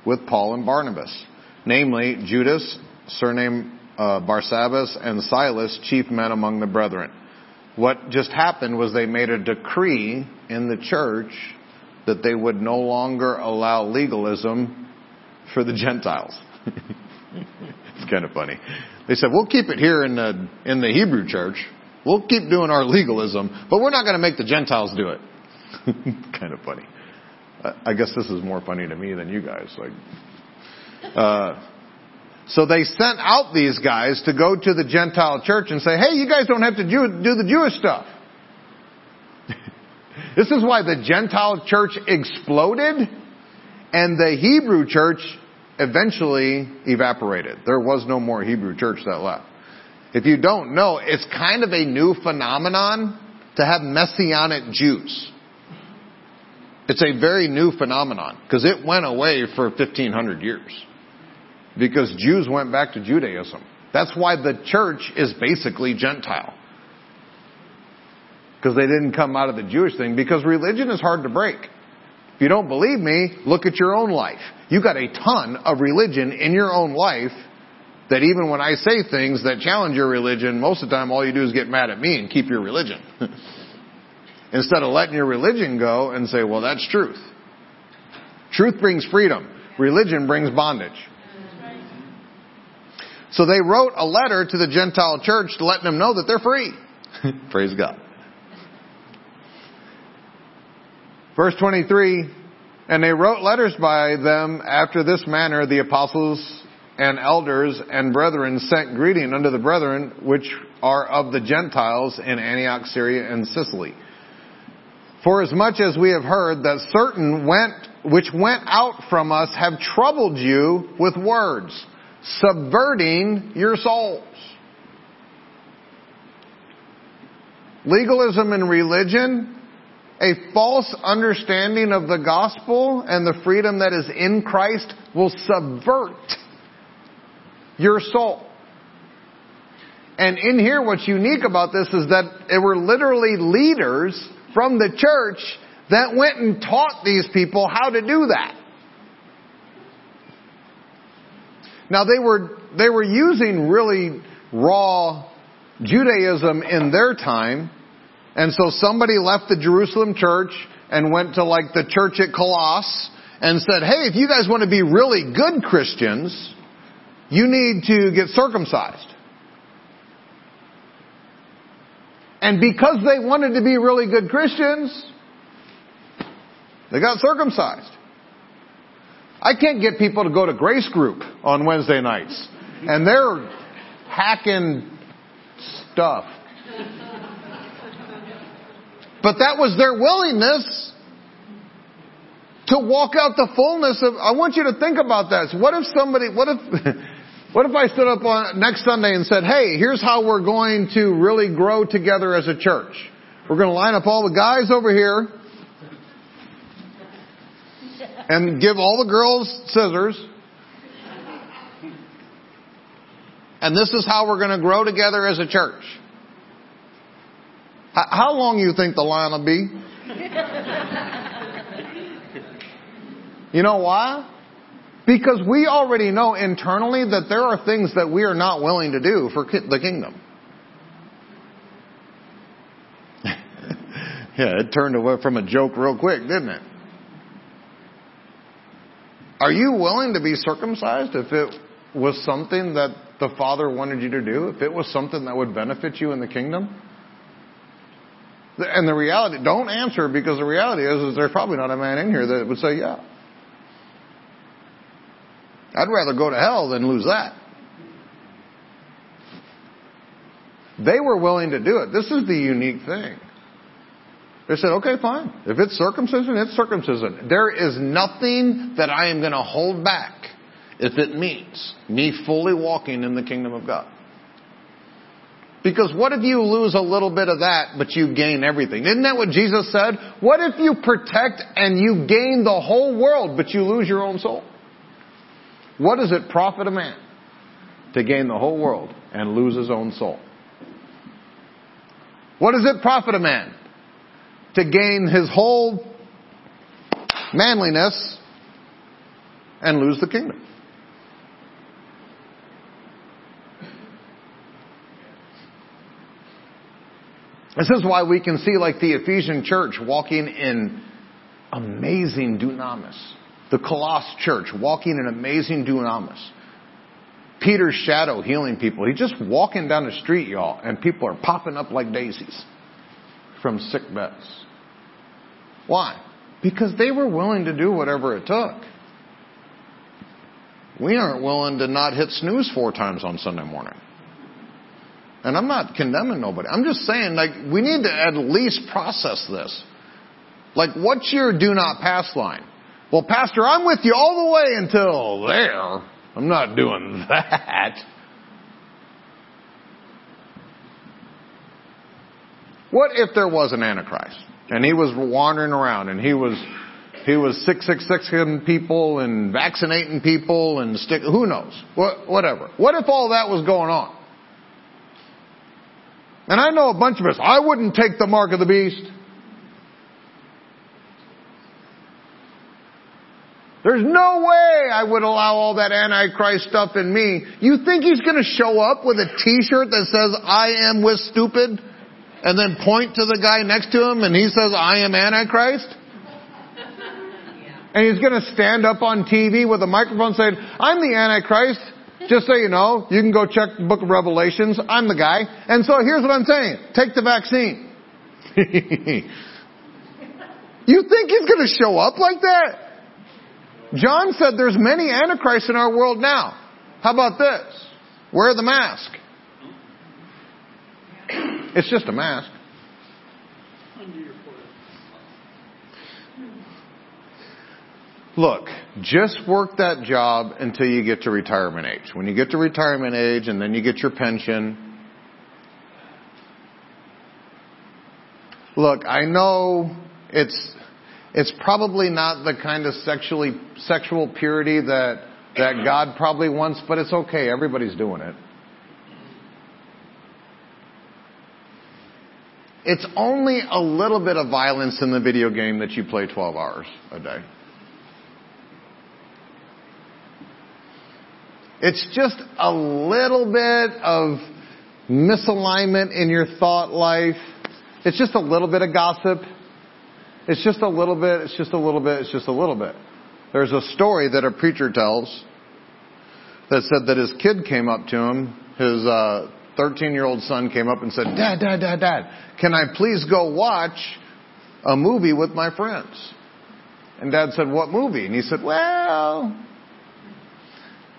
with Paul and Barnabas, namely Judas, surnamed uh, Barsabbas, and Silas, chief men among the brethren. What just happened was they made a decree in the church that they would no longer allow legalism for the Gentiles. [laughs] it's kind of funny. They said, we'll keep it here in the, in the Hebrew church. We'll keep doing our legalism, but we're not going to make the Gentiles do it. [laughs] kind of funny. I guess this is more funny to me than you guys. Like, uh, so they sent out these guys to go to the Gentile church and say, hey, you guys don't have to do, do the Jewish stuff. [laughs] This is why the Gentile church exploded and the Hebrew church eventually evaporated. There was no more Hebrew church that left. If you don't know, it's kind of a new phenomenon to have messianic Jews. It's a very new phenomenon because it went away for 1500 years. Because Jews went back to Judaism. That's why the church is basically Gentile. Because they didn't come out of the Jewish thing because religion is hard to break. If you don't believe me, look at your own life. You've got a ton of religion in your own life that even when I say things that challenge your religion, most of the time all you do is get mad at me and keep your religion. [laughs] Instead of letting your religion go and say, well, that's truth. Truth brings freedom. Religion brings bondage. So they wrote a letter to the Gentile church to letting them know that they're free. [laughs] Praise God. Verse 23, and they wrote letters by them after this manner, the apostles and elders and brethren sent greeting unto the brethren which are of the Gentiles in Antioch, Syria, and Sicily. For as much as we have heard that certain went, which went out from us have troubled you with words, subverting your souls. Legalism and religion a false understanding of the gospel and the freedom that is in Christ will subvert your soul. And in here, what's unique about this is that it were literally leaders from the church that went and taught these people how to do that. Now they were, they were using really raw Judaism in their time, and so somebody left the Jerusalem church and went to like the church at Colossus and said, hey, if you guys want to be really good Christians, you need to get circumcised. And because they wanted to be really good Christians, they got circumcised. I can't get people to go to grace group on Wednesday nights. And they're hacking stuff. But that was their willingness to walk out the fullness of, I want you to think about that. what if somebody, what if, [laughs] what if I stood up on next Sunday and said, hey, here's how we're going to really grow together as a church. We're going to line up all the guys over here and give all the girls scissors. And this is how we're going to grow together as a church. How long you think the line will be? you know why? Because we already know internally that there are things that we are not willing to do for the kingdom. [laughs] yeah, it turned away from a joke real quick, didn't it? Are you willing to be circumcised if it was something that the Father wanted you to do? If it was something that would benefit you in the kingdom? And the reality, don't answer because the reality is, is there's probably not a man in here that would say, yeah. I'd rather go to hell than lose that. They were willing to do it. This is the unique thing. They said, okay, fine. If it's circumcision, it's circumcision. There is nothing that I am going to hold back if it means me fully walking in the kingdom of God. Because what if you lose a little bit of that, but you gain everything? Isn't that what Jesus said? What if you protect and you gain the whole world, but you lose your own soul? What does it profit a man to gain the whole world and lose his own soul? What does it profit a man to gain his whole manliness and lose the kingdom? This is why we can see like the Ephesian church walking in amazing dunamis. The Colossus church walking in amazing dunamis. Peter's shadow healing people. He's just walking down the street, y'all, and people are popping up like daisies from sick beds. Why? Because they were willing to do whatever it took. We aren't willing to not hit snooze four times on Sunday morning. And I'm not condemning nobody. I'm just saying, like, we need to at least process this. Like, what's your do not pass line? Well, Pastor, I'm with you all the way until there. I'm not doing [laughs] that. What if there was an Antichrist and he was wandering around and he was he was six six sixing people and vaccinating people and stick who knows what whatever. What if all that was going on? And I know a bunch of us. I wouldn't take the mark of the beast. There's no way I would allow all that Antichrist stuff in me. You think he's going to show up with a t-shirt that says, I am with stupid? And then point to the guy next to him and he says, I am Antichrist? [laughs] And he's going to stand up on TV with a microphone saying, I'm the Antichrist. Just so you know, you can go check the book of Revelations. I'm the guy. And so here's what I'm saying. Take the vaccine. [laughs] you think he's going to show up like that? John said there's many antichrists in our world now. How about this? Wear the mask. It's just a mask. Look, just work that job until you get to retirement age. When you get to retirement age and then you get your pension, look, I know it's it's probably not the kind of sexually sexual purity that that God probably wants, but it's okay. Everybody's doing it. It's only a little bit of violence in the video game that you play 12 hours a day. It's just a little bit of misalignment in your thought life. It's just a little bit of gossip. It's just a little bit, it's just a little bit, it's just a little bit. There's a story that a preacher tells that said that his kid came up to him, his uh, 13 year old son came up and said, Dad, Dad, Dad, Dad, can I please go watch a movie with my friends? And Dad said, What movie? And he said, Well,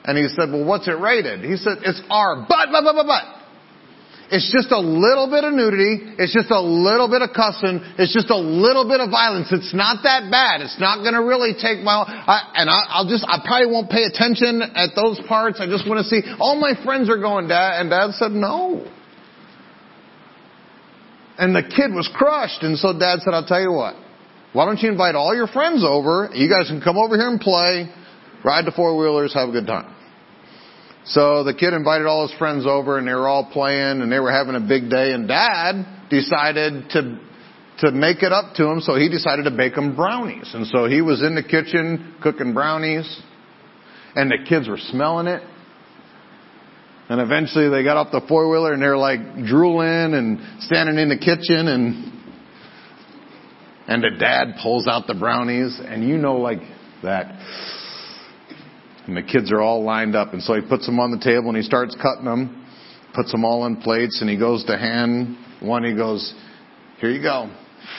and he said, Well, what's it rated? He said, It's R, but, but, but, but, but. It's just a little bit of nudity. It's just a little bit of cussing. It's just a little bit of violence. It's not that bad. It's not going to really take my, I, and I, will just, I probably won't pay attention at those parts. I just want to see, all my friends are going, Dad, and Dad said, no. And the kid was crushed, and so Dad said, I'll tell you what. Why don't you invite all your friends over? You guys can come over here and play, ride the four wheelers, have a good time. So the kid invited all his friends over and they were all playing and they were having a big day and dad decided to to make it up to him so he decided to bake them brownies. And so he was in the kitchen cooking brownies and the kids were smelling it. And eventually they got off the four wheeler and they're like drooling and standing in the kitchen and and the dad pulls out the brownies and you know like that and the kids are all lined up. And so he puts them on the table and he starts cutting them, puts them all in plates, and he goes to hand one. He goes, Here you go,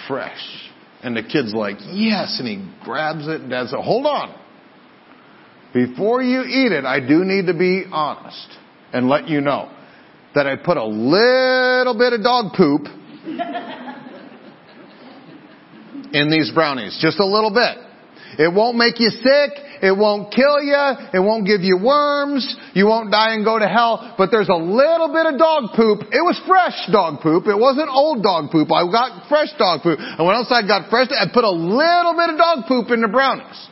fresh. And the kid's like, Yes. And he grabs it. And dad says, Hold on. Before you eat it, I do need to be honest and let you know that I put a little bit of dog poop [laughs] in these brownies. Just a little bit. It won't make you sick. It won't kill you. It won't give you worms. You won't die and go to hell. But there's a little bit of dog poop. It was fresh dog poop. It wasn't old dog poop. I got fresh dog poop. And when else I got fresh, I put a little bit of dog poop in the brownies.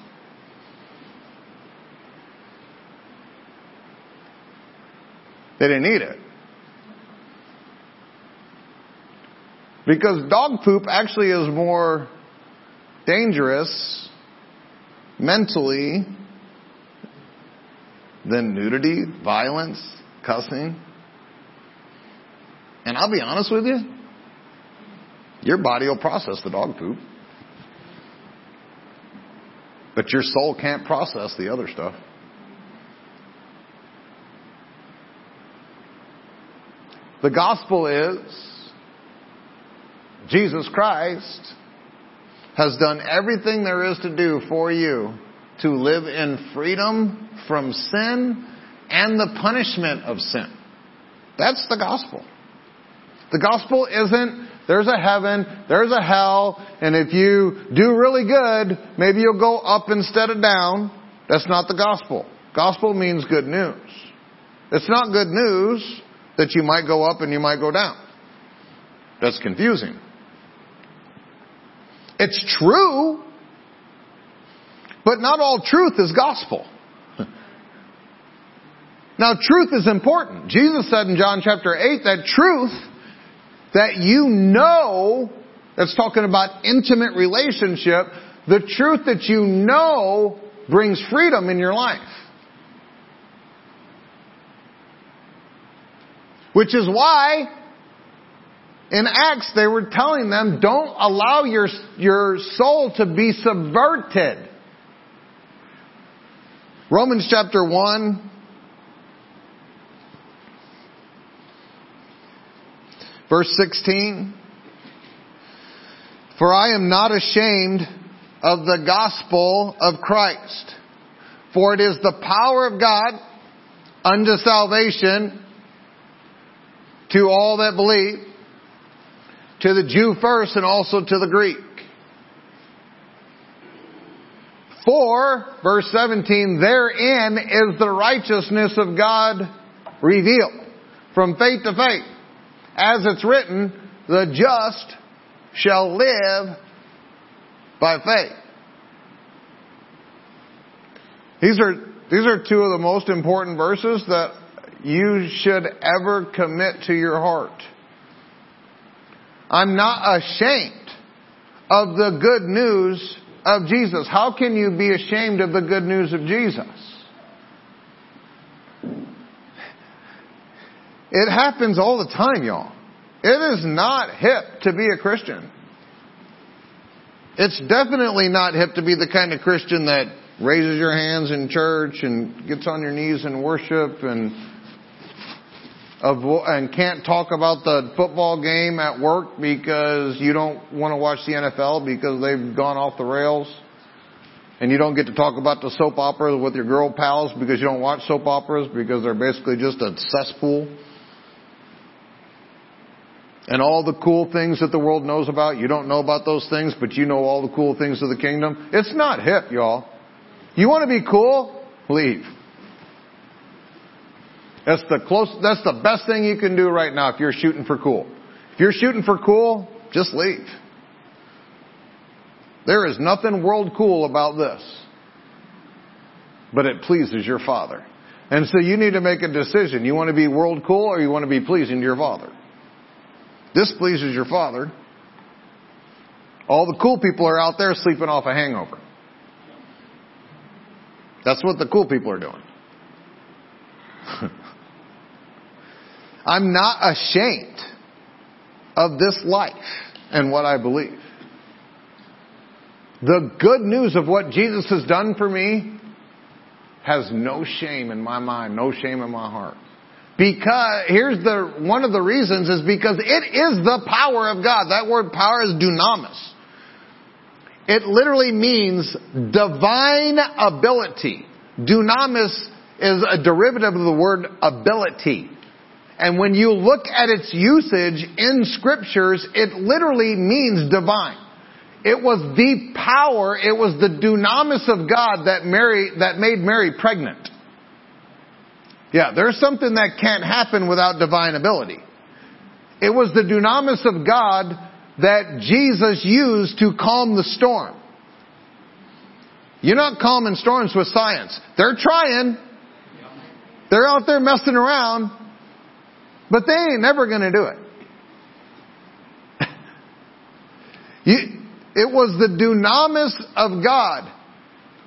They didn't eat it. Because dog poop actually is more dangerous mentally than nudity, violence, cussing. And I'll be honest with you, your body will process the dog poop. But your soul can't process the other stuff. The gospel is Jesus Christ has done everything there is to do for you to live in freedom from sin and the punishment of sin. That's the gospel. The gospel isn't there's a heaven, there's a hell, and if you do really good, maybe you'll go up instead of down. That's not the gospel. Gospel means good news. It's not good news that you might go up and you might go down. That's confusing. It's true, but not all truth is gospel. [laughs] now truth is important. Jesus said in John chapter 8 that truth that you know, that's talking about intimate relationship, the truth that you know brings freedom in your life. Which is why in Acts they were telling them, don't allow your, your soul to be subverted. Romans chapter 1, verse 16. For I am not ashamed of the gospel of Christ, for it is the power of God unto salvation to all that believe, to the Jew first and also to the Greek. For, verse 17, therein is the righteousness of God revealed from faith to faith. As it's written, the just shall live by faith. These are, these are two of the most important verses that you should ever commit to your heart. I'm not ashamed of the good news of Jesus. How can you be ashamed of the good news of Jesus? It happens all the time, y'all. It is not hip to be a Christian. It's definitely not hip to be the kind of Christian that raises your hands in church and gets on your knees and worship and and can't talk about the football game at work because you don't want to watch the NFL because they've gone off the rails. And you don't get to talk about the soap operas with your girl pals because you don't watch soap operas because they're basically just a cesspool. And all the cool things that the world knows about, you don't know about those things, but you know all the cool things of the kingdom. It's not hip, y'all. You want to be cool? Leave. That's the close, that's the best thing you can do right now if you're shooting for cool. If you're shooting for cool, just leave. There is nothing world cool about this. But it pleases your Father. And so you need to make a decision. You want to be world cool or you want to be pleasing to your Father? This pleases your Father. All the cool people are out there sleeping off a hangover. That's what the cool people are doing. [laughs] I'm not ashamed of this life and what I believe. The good news of what Jesus has done for me has no shame in my mind, no shame in my heart. Because, here's the, one of the reasons is because it is the power of God. That word power is dunamis. It literally means divine ability. Dunamis is a derivative of the word ability. And when you look at its usage in scriptures, it literally means divine. It was the power, it was the dunamis of God that Mary, that made Mary pregnant. Yeah, there's something that can't happen without divine ability. It was the dunamis of God that Jesus used to calm the storm. You're not calming storms with science. They're trying. They're out there messing around. But they ain't never going to do it. it was the dunamis of God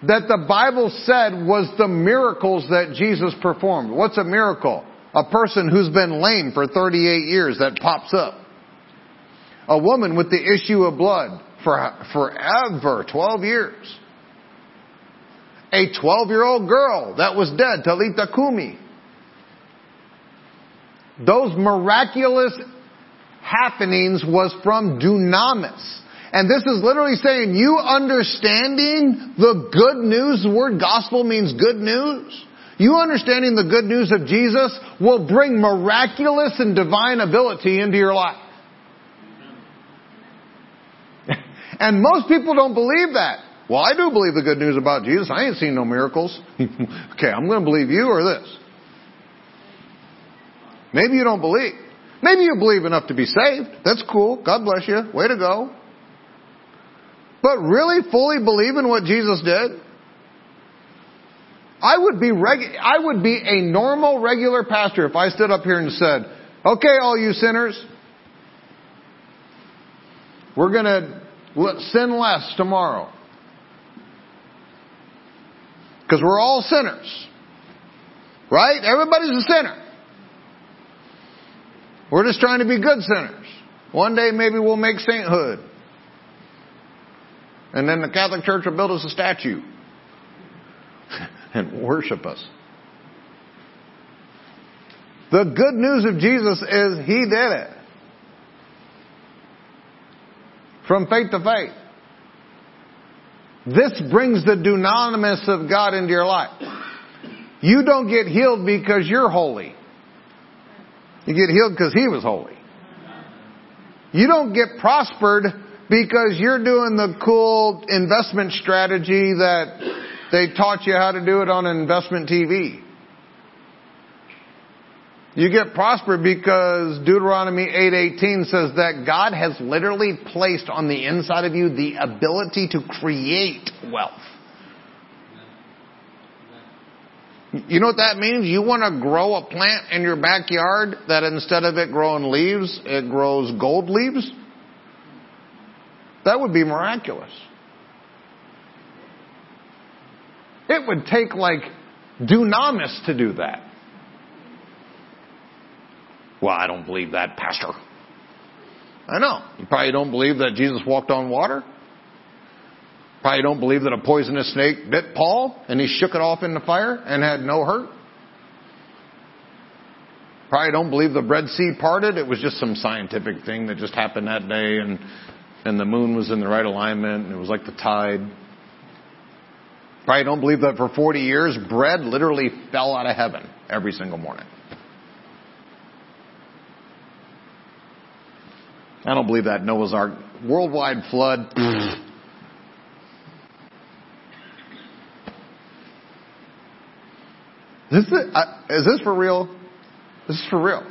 that the Bible said was the miracles that Jesus performed. What's a miracle? A person who's been lame for 38 years that pops up. A woman with the issue of blood for forever, 12 years. A 12 year old girl that was dead, Talitha Kumi, those miraculous happenings was from dunamis. And this is literally saying you understanding the good news, the word gospel means good news. You understanding the good news of Jesus will bring miraculous and divine ability into your life. [laughs] And most people don't believe that. Well, I do believe the good news about Jesus. I ain't seen no miracles. [laughs] okay, I'm going to believe you or this. Maybe you don't believe. Maybe you believe enough to be saved. That's cool. God bless you. Way to go. But really fully believe in what Jesus did? I would be regu- I would be a normal regular pastor if I stood up here and said, "Okay, all you sinners, we're going to sin less tomorrow." Because we're all sinners. Right? Everybody's a sinner. We're just trying to be good sinners. One day maybe we'll make sainthood. And then the Catholic Church will build us a statue [laughs] and worship us. The good news of Jesus is He did it. From faith to faith. This brings the dunamis of God into your life. You don't get healed because you're holy. You get healed because He was holy. You don't get prospered because you're doing the cool investment strategy that they taught you how to do it on investment TV. You get prospered because Deuteronomy 8:18 says that God has literally placed on the inside of you the ability to create wealth. You know what that means? You want to grow a plant in your backyard that instead of it growing leaves, it grows gold leaves? That would be miraculous. It would take like dunamis to do that. Well, I don't believe that, Pastor. I know. You probably don't believe that Jesus walked on water. Probably don't believe that a poisonous snake bit Paul and he shook it off in the fire and had no hurt. Probably don't believe the Red Sea parted. It was just some scientific thing that just happened that day and, and the moon was in the right alignment and it was like the tide. Probably don't believe that for 40 years bread literally fell out of heaven every single morning. I don't believe that Noah's Ark worldwide flood. Is, uh, is this for real? This is for real.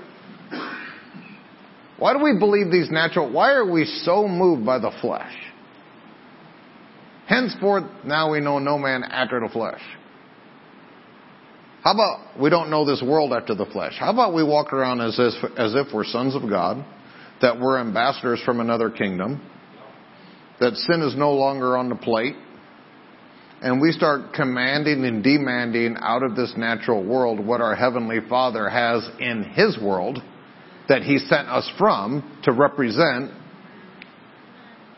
Why do we believe these natural? Why are we so moved by the flesh? Henceforth, now we know no man after the flesh. How about we don't know this world after the flesh? How about we walk around as if, as if we're sons of God, that we're ambassadors from another kingdom, that sin is no longer on the plate, and we start commanding and demanding out of this natural world what our Heavenly Father has in His world that He sent us from to represent,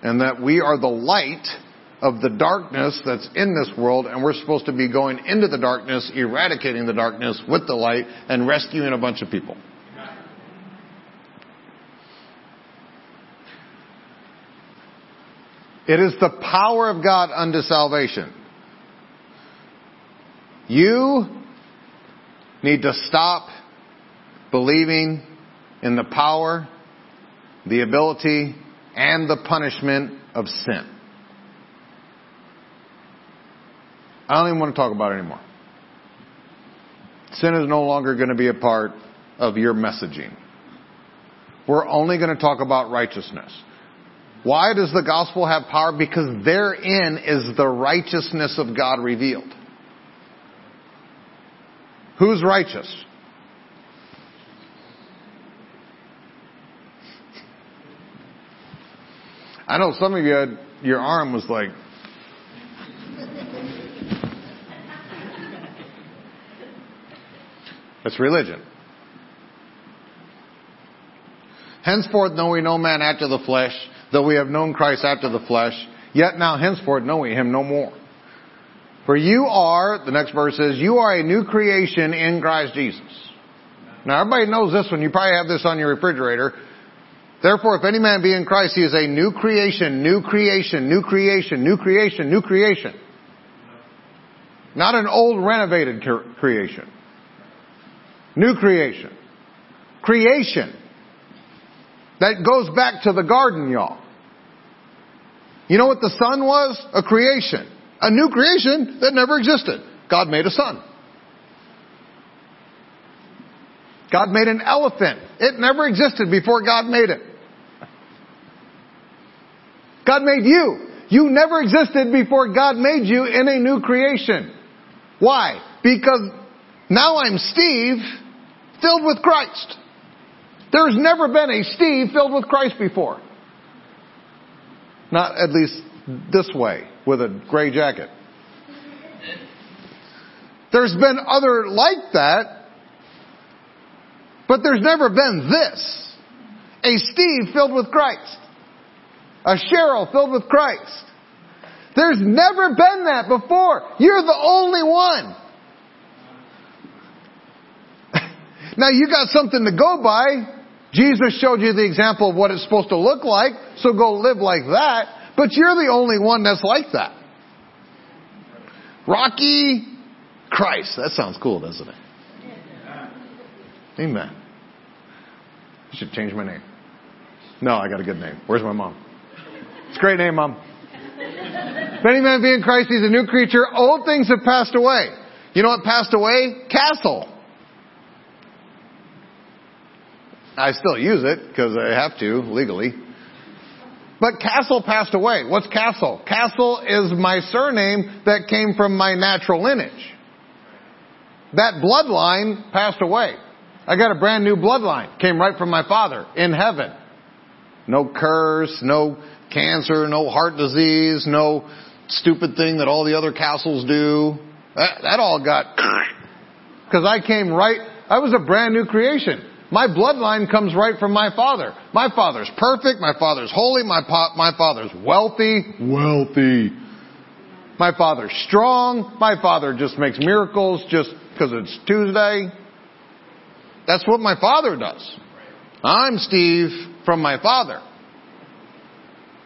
and that we are the light of the darkness that's in this world, and we're supposed to be going into the darkness, eradicating the darkness with the light, and rescuing a bunch of people. It is the power of God unto salvation. You need to stop believing in the power, the ability, and the punishment of sin. I don't even want to talk about it anymore. Sin is no longer going to be a part of your messaging. We're only going to talk about righteousness. Why does the gospel have power? Because therein is the righteousness of God revealed. Who's righteous? I know some of you had, your arm was like, That's religion. Henceforth know we no man after the flesh, though we have known Christ after the flesh, yet now henceforth know we him no more. For you are, the next verse says, you are a new creation in Christ Jesus. Now everybody knows this one. You probably have this on your refrigerator. Therefore, if any man be in Christ, he is a new creation, new creation, new creation, new creation, new creation. Not an old renovated creation. New creation. Creation. That goes back to the garden, y'all. You know what the sun was? A creation. A new creation that never existed. God made a sun. God made an elephant. It never existed before God made it. God made you. You never existed before God made you in a new creation. Why? Because now I'm Steve filled with Christ. There's never been a Steve filled with Christ before. Not at least this way, with a gray jacket. There's been other like that, but there's never been this. A Steve filled with Christ. A Cheryl filled with Christ. There's never been that before. You're the only one. [laughs] now you got something to go by. Jesus showed you the example of what it's supposed to look like, so go live like that. But you're the only one that's like that. Rocky Christ. That sounds cool, doesn't it? Amen. I should change my name. No, I got a good name. Where's my mom? It's a great name, mom. If any man be in Christ, he's a new creature. Old things have passed away. You know what passed away? Castle. I still use it because I have to legally. But Castle passed away. What's Castle? Castle is my surname that came from my natural lineage. That bloodline passed away. I got a brand new bloodline. Came right from my father in heaven. No curse, no cancer, no heart disease, no stupid thing that all the other castles do. That, that all got, [coughs] because I came right, I was a brand new creation. My bloodline comes right from my father. My father's perfect. My father's holy. My, pa- my father's wealthy. Wealthy. My father's strong. My father just makes miracles just because it's Tuesday. That's what my father does. I'm Steve from my father.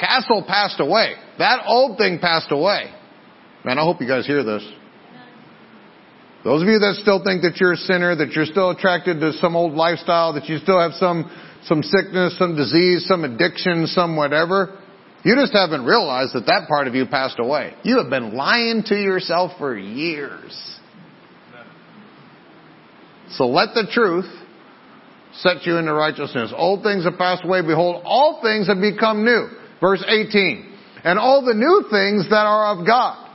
Castle passed away. That old thing passed away. Man, I hope you guys hear this. Those of you that still think that you're a sinner, that you're still attracted to some old lifestyle, that you still have some, some sickness, some disease, some addiction, some whatever, you just haven't realized that that part of you passed away. You have been lying to yourself for years. So let the truth set you into righteousness. Old things have passed away. Behold, all things have become new. Verse 18. And all the new things that are of God.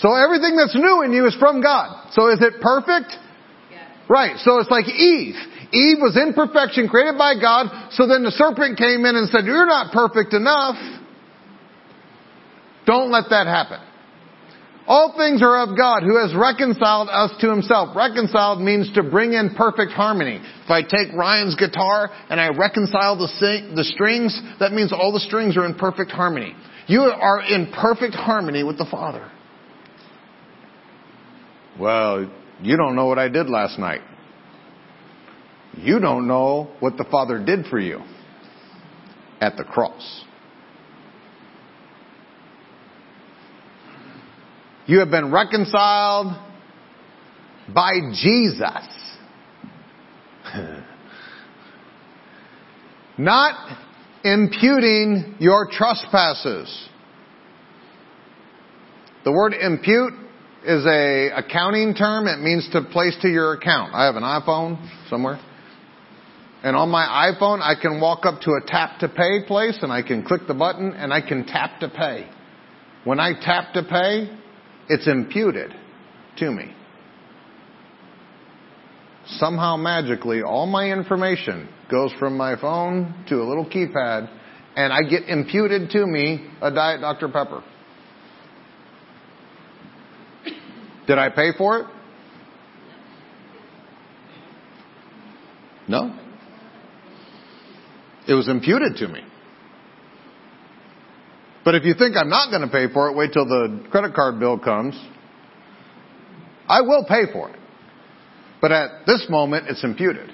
So everything that's new in you is from God. So is it perfect? Yes. Right. So it's like Eve. Eve was in perfection created by God. So then the serpent came in and said, you're not perfect enough. Don't let that happen. All things are of God who has reconciled us to himself. Reconciled means to bring in perfect harmony. If I take Ryan's guitar and I reconcile the, sing, the strings, that means all the strings are in perfect harmony. You are in perfect harmony with the Father. Well, you don't know what I did last night. You don't know what the Father did for you at the cross. You have been reconciled by Jesus. [laughs] Not imputing your trespasses. The word impute is a accounting term. It means to place to your account. I have an iPhone somewhere. And on my iPhone, I can walk up to a tap to pay place and I can click the button and I can tap to pay. When I tap to pay, it's imputed to me. Somehow magically, all my information goes from my phone to a little keypad and I get imputed to me a Diet Dr. Pepper. Did I pay for it? No. It was imputed to me. But if you think I'm not going to pay for it, wait till the credit card bill comes. I will pay for it. But at this moment, it's imputed.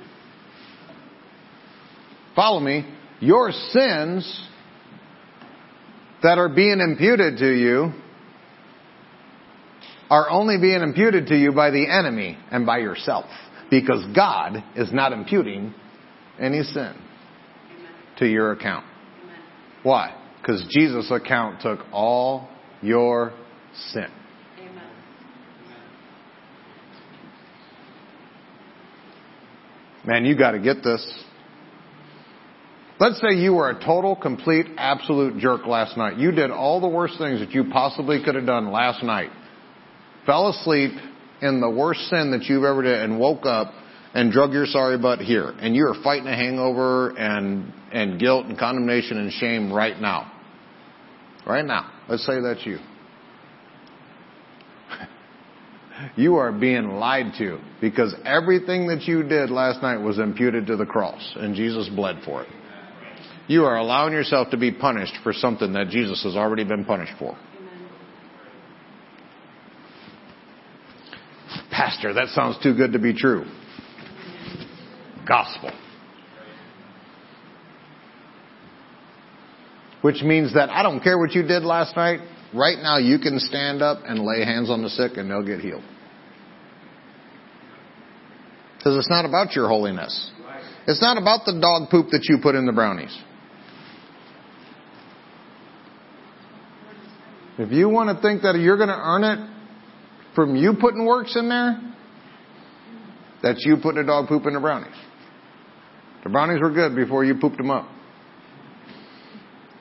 Follow me. Your sins that are being imputed to you are only being imputed to you by the enemy and by yourself. Because God is not imputing any sin to your account. Why? Because Jesus' account took all your sin. Man, you got to get this. Let's say you were a total, complete, absolute jerk last night. You did all the worst things that you possibly could have done last night. Fell asleep in the worst sin that you've ever did and woke up and drug your sorry butt here. And you are fighting a hangover and, and guilt and condemnation and shame right now. Right now. Let's say that's you. [laughs] you are being lied to because everything that you did last night was imputed to the cross and Jesus bled for it. You are allowing yourself to be punished for something that Jesus has already been punished for. Pastor, that sounds too good to be true. Gospel. Which means that I don't care what you did last night, right now you can stand up and lay hands on the sick and they'll get healed. Because it's not about your holiness. It's not about the dog poop that you put in the brownies. If you want to think that you're going to earn it from you putting works in there, that's you putting a dog poop in the brownies. The brownies were good before you pooped them up.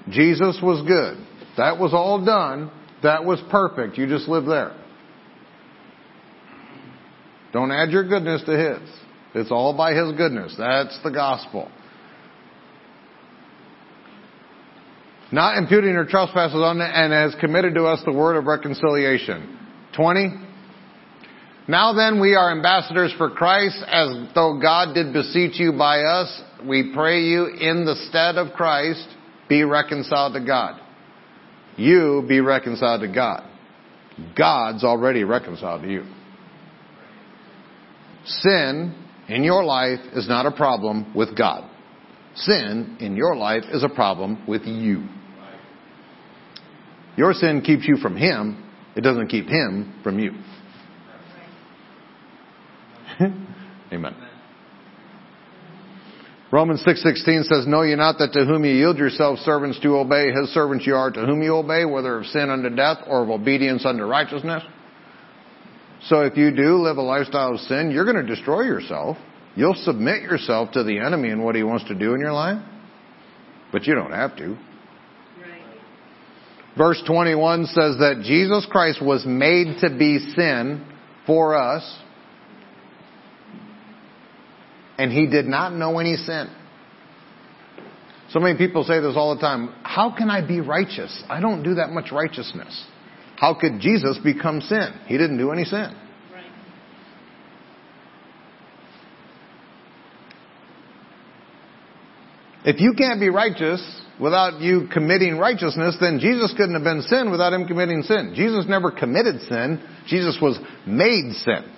Jesus was good. That was all done. That was perfect. You just live there. Don't add your goodness to His. It's all by His goodness. That's the gospel. Not imputing our trespasses on and has committed to us the word of reconciliation. 20. Now then we are ambassadors for Christ as though God did beseech you by us. We pray you in the stead of Christ be reconciled to God. You be reconciled to God. God's already reconciled to you. Sin in your life is not a problem with God. Sin in your life is a problem with you. Your sin keeps you from Him. It doesn't keep Him from you. [laughs] Amen. Romans 6:16 says, "Know ye not that to whom ye yield yourselves servants to obey, his servants you are to whom you obey, whether of sin unto death or of obedience unto righteousness?" So if you do live a lifestyle of sin, you're going to destroy yourself. You'll submit yourself to the enemy and what he wants to do in your life, but you don't have to. Verse 21 says that Jesus Christ was made to be sin for us and he did not know any sin. So many people say this all the time. How can I be righteous? I don't do that much righteousness. How could Jesus become sin? He didn't do any sin. Right. If you can't be righteous without you committing righteousness, then Jesus couldn't have been sin without him committing sin. Jesus never committed sin. Jesus was made sin.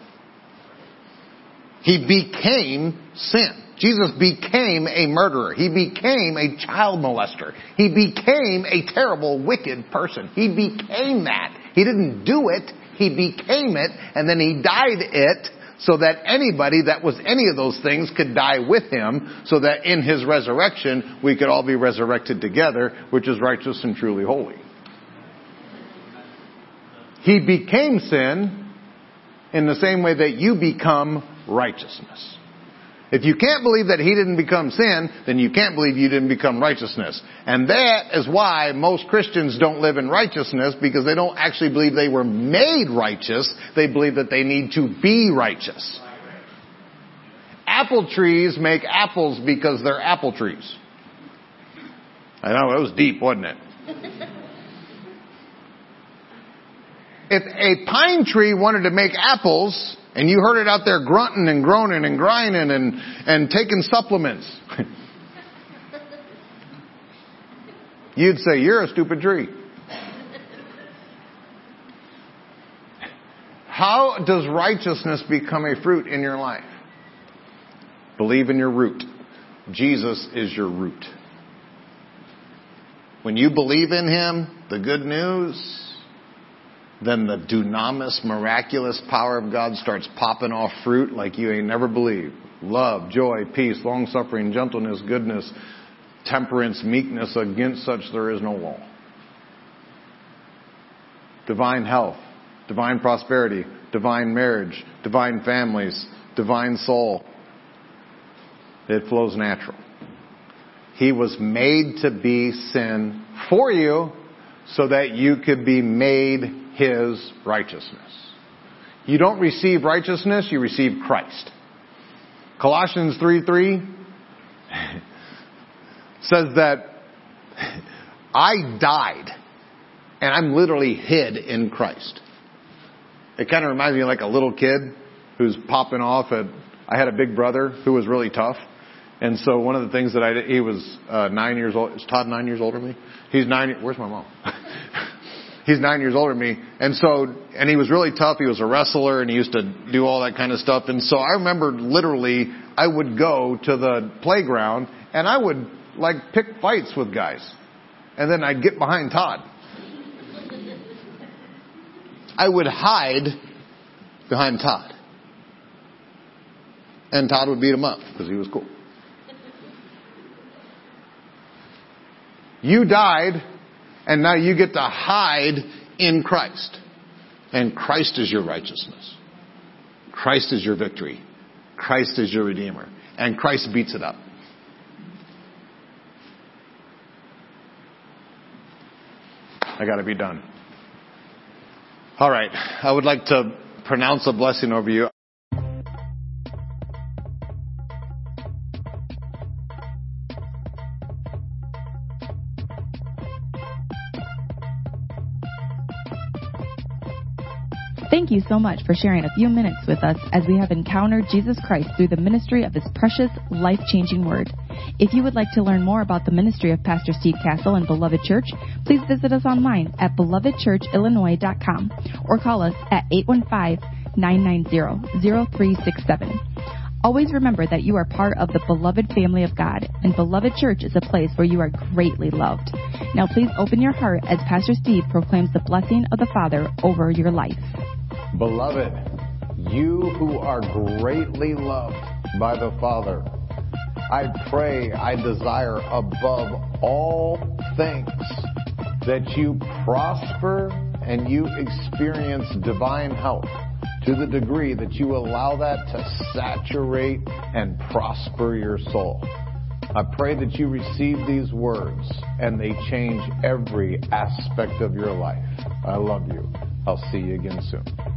He became sin. Jesus became a murderer. He became a child molester. He became a terrible, wicked person. He became that. He didn't do it. He became it, and then he died it so that anybody that was any of those things could die with him, so that in his resurrection we could all be resurrected together, which is righteous and truly holy. He became sin in the same way that you become righteousness. If you can't believe that he didn't become sin, then you can't believe you didn't become righteousness. And that is why most Christians don't live in righteousness because they don't actually believe they were made righteous. They believe that they need to be righteous. Apple trees make apples because they're apple trees. I know, it was deep, wasn't it? [laughs] if a pine tree wanted to make apples, and you heard it out there grunting and groaning and grinding and, and taking supplements. [laughs] You'd say, You're a stupid tree. How does righteousness become a fruit in your life? Believe in your root. Jesus is your root. When you believe in Him, the good news, then the dunamis, miraculous power of God starts popping off fruit like you ain't never believed. Love, joy, peace, long suffering, gentleness, goodness, temperance, meekness. Against such there is no law. divine health, divine prosperity, divine marriage, divine families, divine soul. It flows natural. He was made to be sin for you so that you could be made his righteousness. You don't receive righteousness, you receive Christ. Colossians 3 3 [laughs] says that I died and I'm literally hid in Christ. It kind of reminds me of like a little kid who's popping off at, I had a big brother who was really tough. And so one of the things that I did, he was uh, nine years old. Is Todd nine years older than me? He's nine. Where's my mom? [laughs] He's nine years older than me. And so, and he was really tough. He was a wrestler and he used to do all that kind of stuff. And so I remember literally I would go to the playground and I would like pick fights with guys. And then I'd get behind Todd. I would hide behind Todd. And Todd would beat him up because he was cool. You died, and now you get to hide in Christ. And Christ is your righteousness. Christ is your victory. Christ is your Redeemer. And Christ beats it up. I gotta be done. Alright, I would like to pronounce a blessing over you. Thank you so much for sharing a few minutes with us as we have encountered Jesus Christ through the ministry of His precious, life changing Word. If you would like to learn more about the ministry of Pastor Steve Castle and Beloved Church, please visit us online at belovedchurchillinois.com or call us at 815 990 0367. Always remember that you are part of the beloved family of God, and Beloved Church is a place where you are greatly loved. Now, please open your heart as Pastor Steve proclaims the blessing of the Father over your life. Beloved, you who are greatly loved by the Father, I pray, I desire above all things that you prosper and you experience divine health to the degree that you allow that to saturate and prosper your soul. I pray that you receive these words and they change every aspect of your life. I love you. I'll see you again soon.